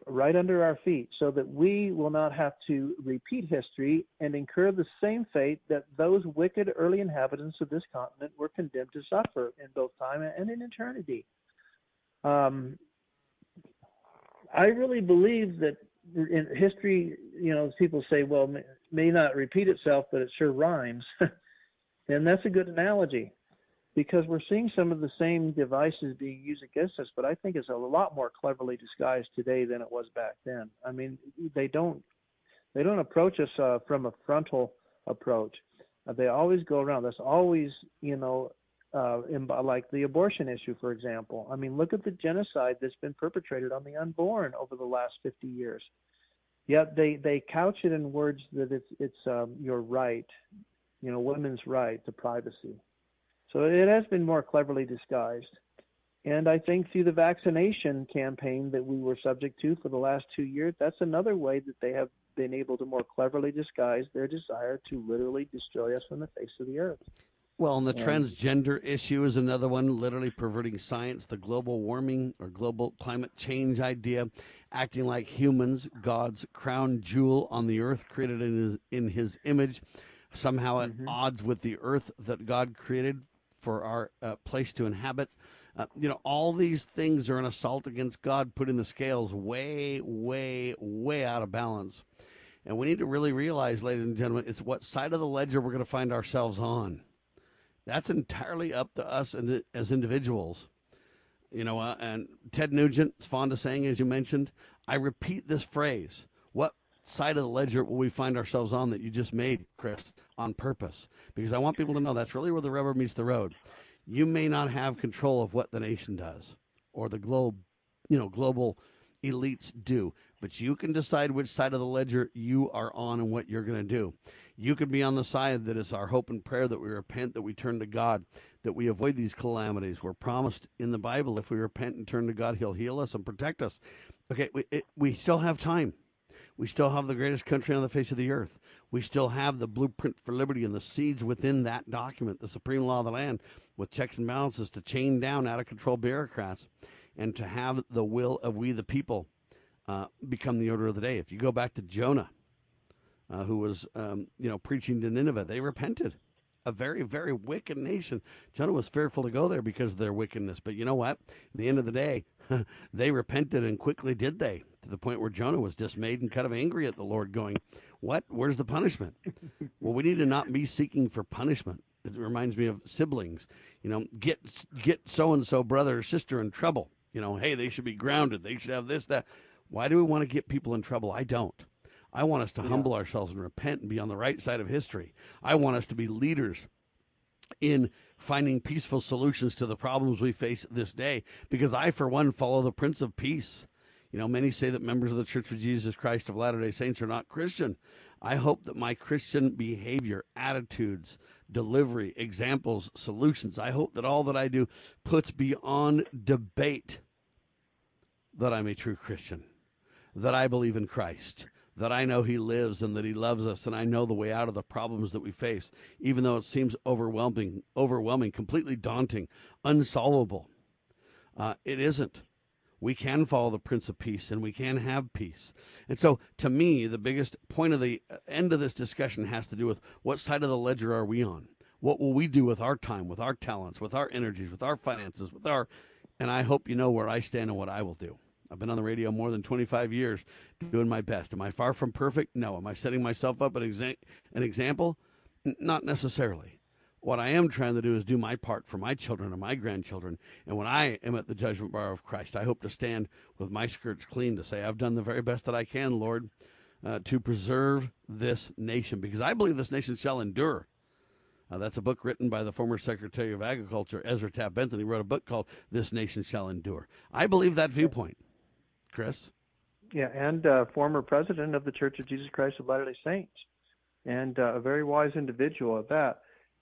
right under our feet so that we will not have to repeat history and incur the same fate that those wicked early inhabitants of this continent were condemned to suffer in both time and in eternity. Um, I really believe that in history, you know, people say, well, may, may not repeat itself, but it sure rhymes. <laughs> and that's a good analogy because we're seeing some of the same devices being used against us, but I think it's a lot more cleverly disguised today than it was back then. I mean, they don't they don't approach us uh, from a frontal approach. Uh, they always go around. That's always you know uh, in, like the abortion issue, for example. I mean, look at the genocide that's been perpetrated on the unborn over the last 50 years. Yet they they couch it in words that it's it's um, your right, you know, women's right to privacy so it has been more cleverly disguised. And I think through the vaccination campaign that we were subject to for the last two years, that's another way that they have been able to more cleverly disguise their desire to literally destroy us from the face of the earth.
Well, and the transgender issue is another one, literally perverting science, the global warming or global climate change idea, acting like humans, God's crown jewel on the earth, created in his, in his image, somehow at mm-hmm. odds with the earth that God created for our uh, place to inhabit. Uh, you know, all these things are an assault against God, putting the scales way, way, way out of balance. And we need to really realize, ladies and gentlemen, it's what side of the ledger we're going to find ourselves on. That's entirely up to us and as individuals. You know, uh, and Ted Nugent is fond of saying, as you mentioned, I repeat this phrase what side of the ledger will we find ourselves on that you just made, Chris, on purpose? Because I want people to know that's really where the rubber meets the road. You may not have control of what the nation does or the globe, you know, global elites do, but you can decide which side of the ledger you are on and what you're going to do. You could be on the side that is our hope and prayer that we repent, that we turn to God, that we avoid these calamities. We're promised in the Bible if we repent and turn to God, He'll heal us and protect us. Okay, we, it, we still have time. We still have the greatest country on the face of the earth. We still have the blueprint for liberty and the seeds within that document, the supreme law of the land, with checks and balances to chain down out of control bureaucrats and to have the will of we the people uh, become the order of the day. If you go back to Jonah, uh, who was um, you know preaching to Nineveh, they repented. A very very wicked nation. Jonah was fearful to go there because of their wickedness. But you know what? At the end of the day, <laughs> they repented and quickly did they to the point where Jonah was dismayed and kind of angry at the Lord, going, "What? Where's the punishment?" <laughs> well, we need to not be seeking for punishment. It reminds me of siblings. You know, get get so and so brother or sister in trouble. You know, hey, they should be grounded. They should have this that. Why do we want to get people in trouble? I don't. I want us to yeah. humble ourselves and repent and be on the right side of history. I want us to be leaders in finding peaceful solutions to the problems we face this day because I, for one, follow the Prince of Peace. You know, many say that members of the Church of Jesus Christ of Latter day Saints are not Christian. I hope that my Christian behavior, attitudes, delivery, examples, solutions, I hope that all that I do puts beyond debate that I'm a true Christian, that I believe in Christ, that I know He lives and that He loves us, and I know the way out of the problems that we face, even though it seems overwhelming, overwhelming, completely daunting, unsolvable. Uh, it isn't. We can follow the Prince of Peace and we can have peace. And so, to me, the biggest point of the uh, end of this discussion has to do with what side of the ledger are we on? What will we do with our time, with our talents, with our energies, with our finances, with our. And I hope you know where I stand and what I will do. I've been on the radio more than 25 years doing my best. Am I far from perfect? No. Am I setting myself up an, exa- an example? N- not necessarily. What I am trying to do is do my part for my children and my grandchildren. And when I am at the judgment bar of Christ, I hope to stand with my skirts clean to say, I've done the very best that I can, Lord, uh, to preserve this nation, because I believe this nation shall endure. Uh, that's a book written by the former Secretary of Agriculture, Ezra Taft Benson. He wrote a book called This Nation Shall Endure. I believe that viewpoint. Chris?
Yeah, and uh, former president of the Church of Jesus Christ of Latter day Saints, and uh, a very wise individual at that.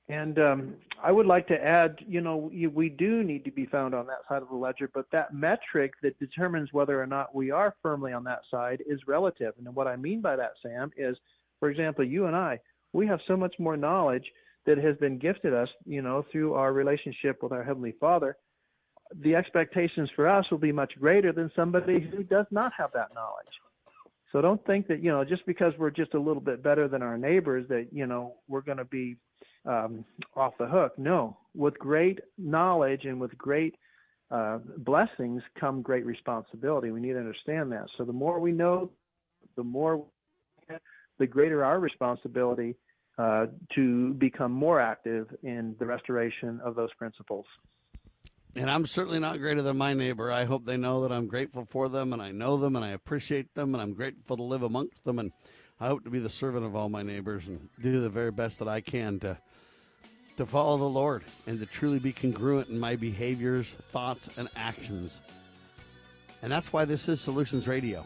And um, I would like to add, you know, we do need to be found on that side of the ledger, but that metric that determines whether or not we are firmly on that side is relative. And what I mean by that, Sam, is, for example, you and I, we have so much more knowledge that has been gifted us, you know, through our relationship with our Heavenly Father the expectations for us will be much greater than somebody who does not have that knowledge. So don't think that you know just because we're just a little bit better than our neighbors that you know we're going to be um, off the hook. No, with great knowledge and with great uh, blessings come great responsibility. We need to understand that. So the more we know, the more the greater our responsibility uh, to become more active in the restoration of those principles.
And I'm certainly not greater than my neighbor. I hope they know that I'm grateful for them and I know them and I appreciate them and I'm grateful to live amongst them. And I hope to be the servant of all my neighbors and do the very best that I can to to follow the Lord and to truly be congruent in my behaviors, thoughts, and actions. And that's why this is Solutions Radio.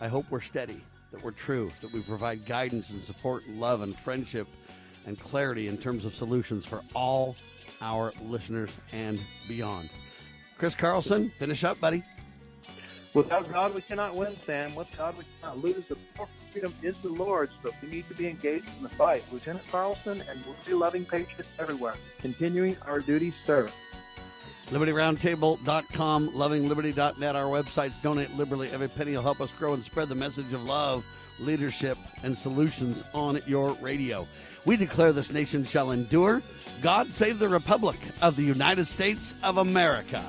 I hope we're steady, that we're true, that we provide guidance and support and love and friendship and clarity in terms of solutions for all our listeners and beyond. Chris Carlson, finish up, buddy.
Without God, we cannot win, Sam. With God, we cannot lose. The freedom is the Lord's, but we need to be engaged in the fight. Lieutenant Carlson and liberty loving patriots everywhere, continuing our duty, sir.
LibertyRoundtable.com, lovingliberty.net, our websites. Donate liberally. Every penny will help us grow and spread the message of love, leadership, and solutions on your radio. We declare this nation shall endure. God save the Republic of the United States of America.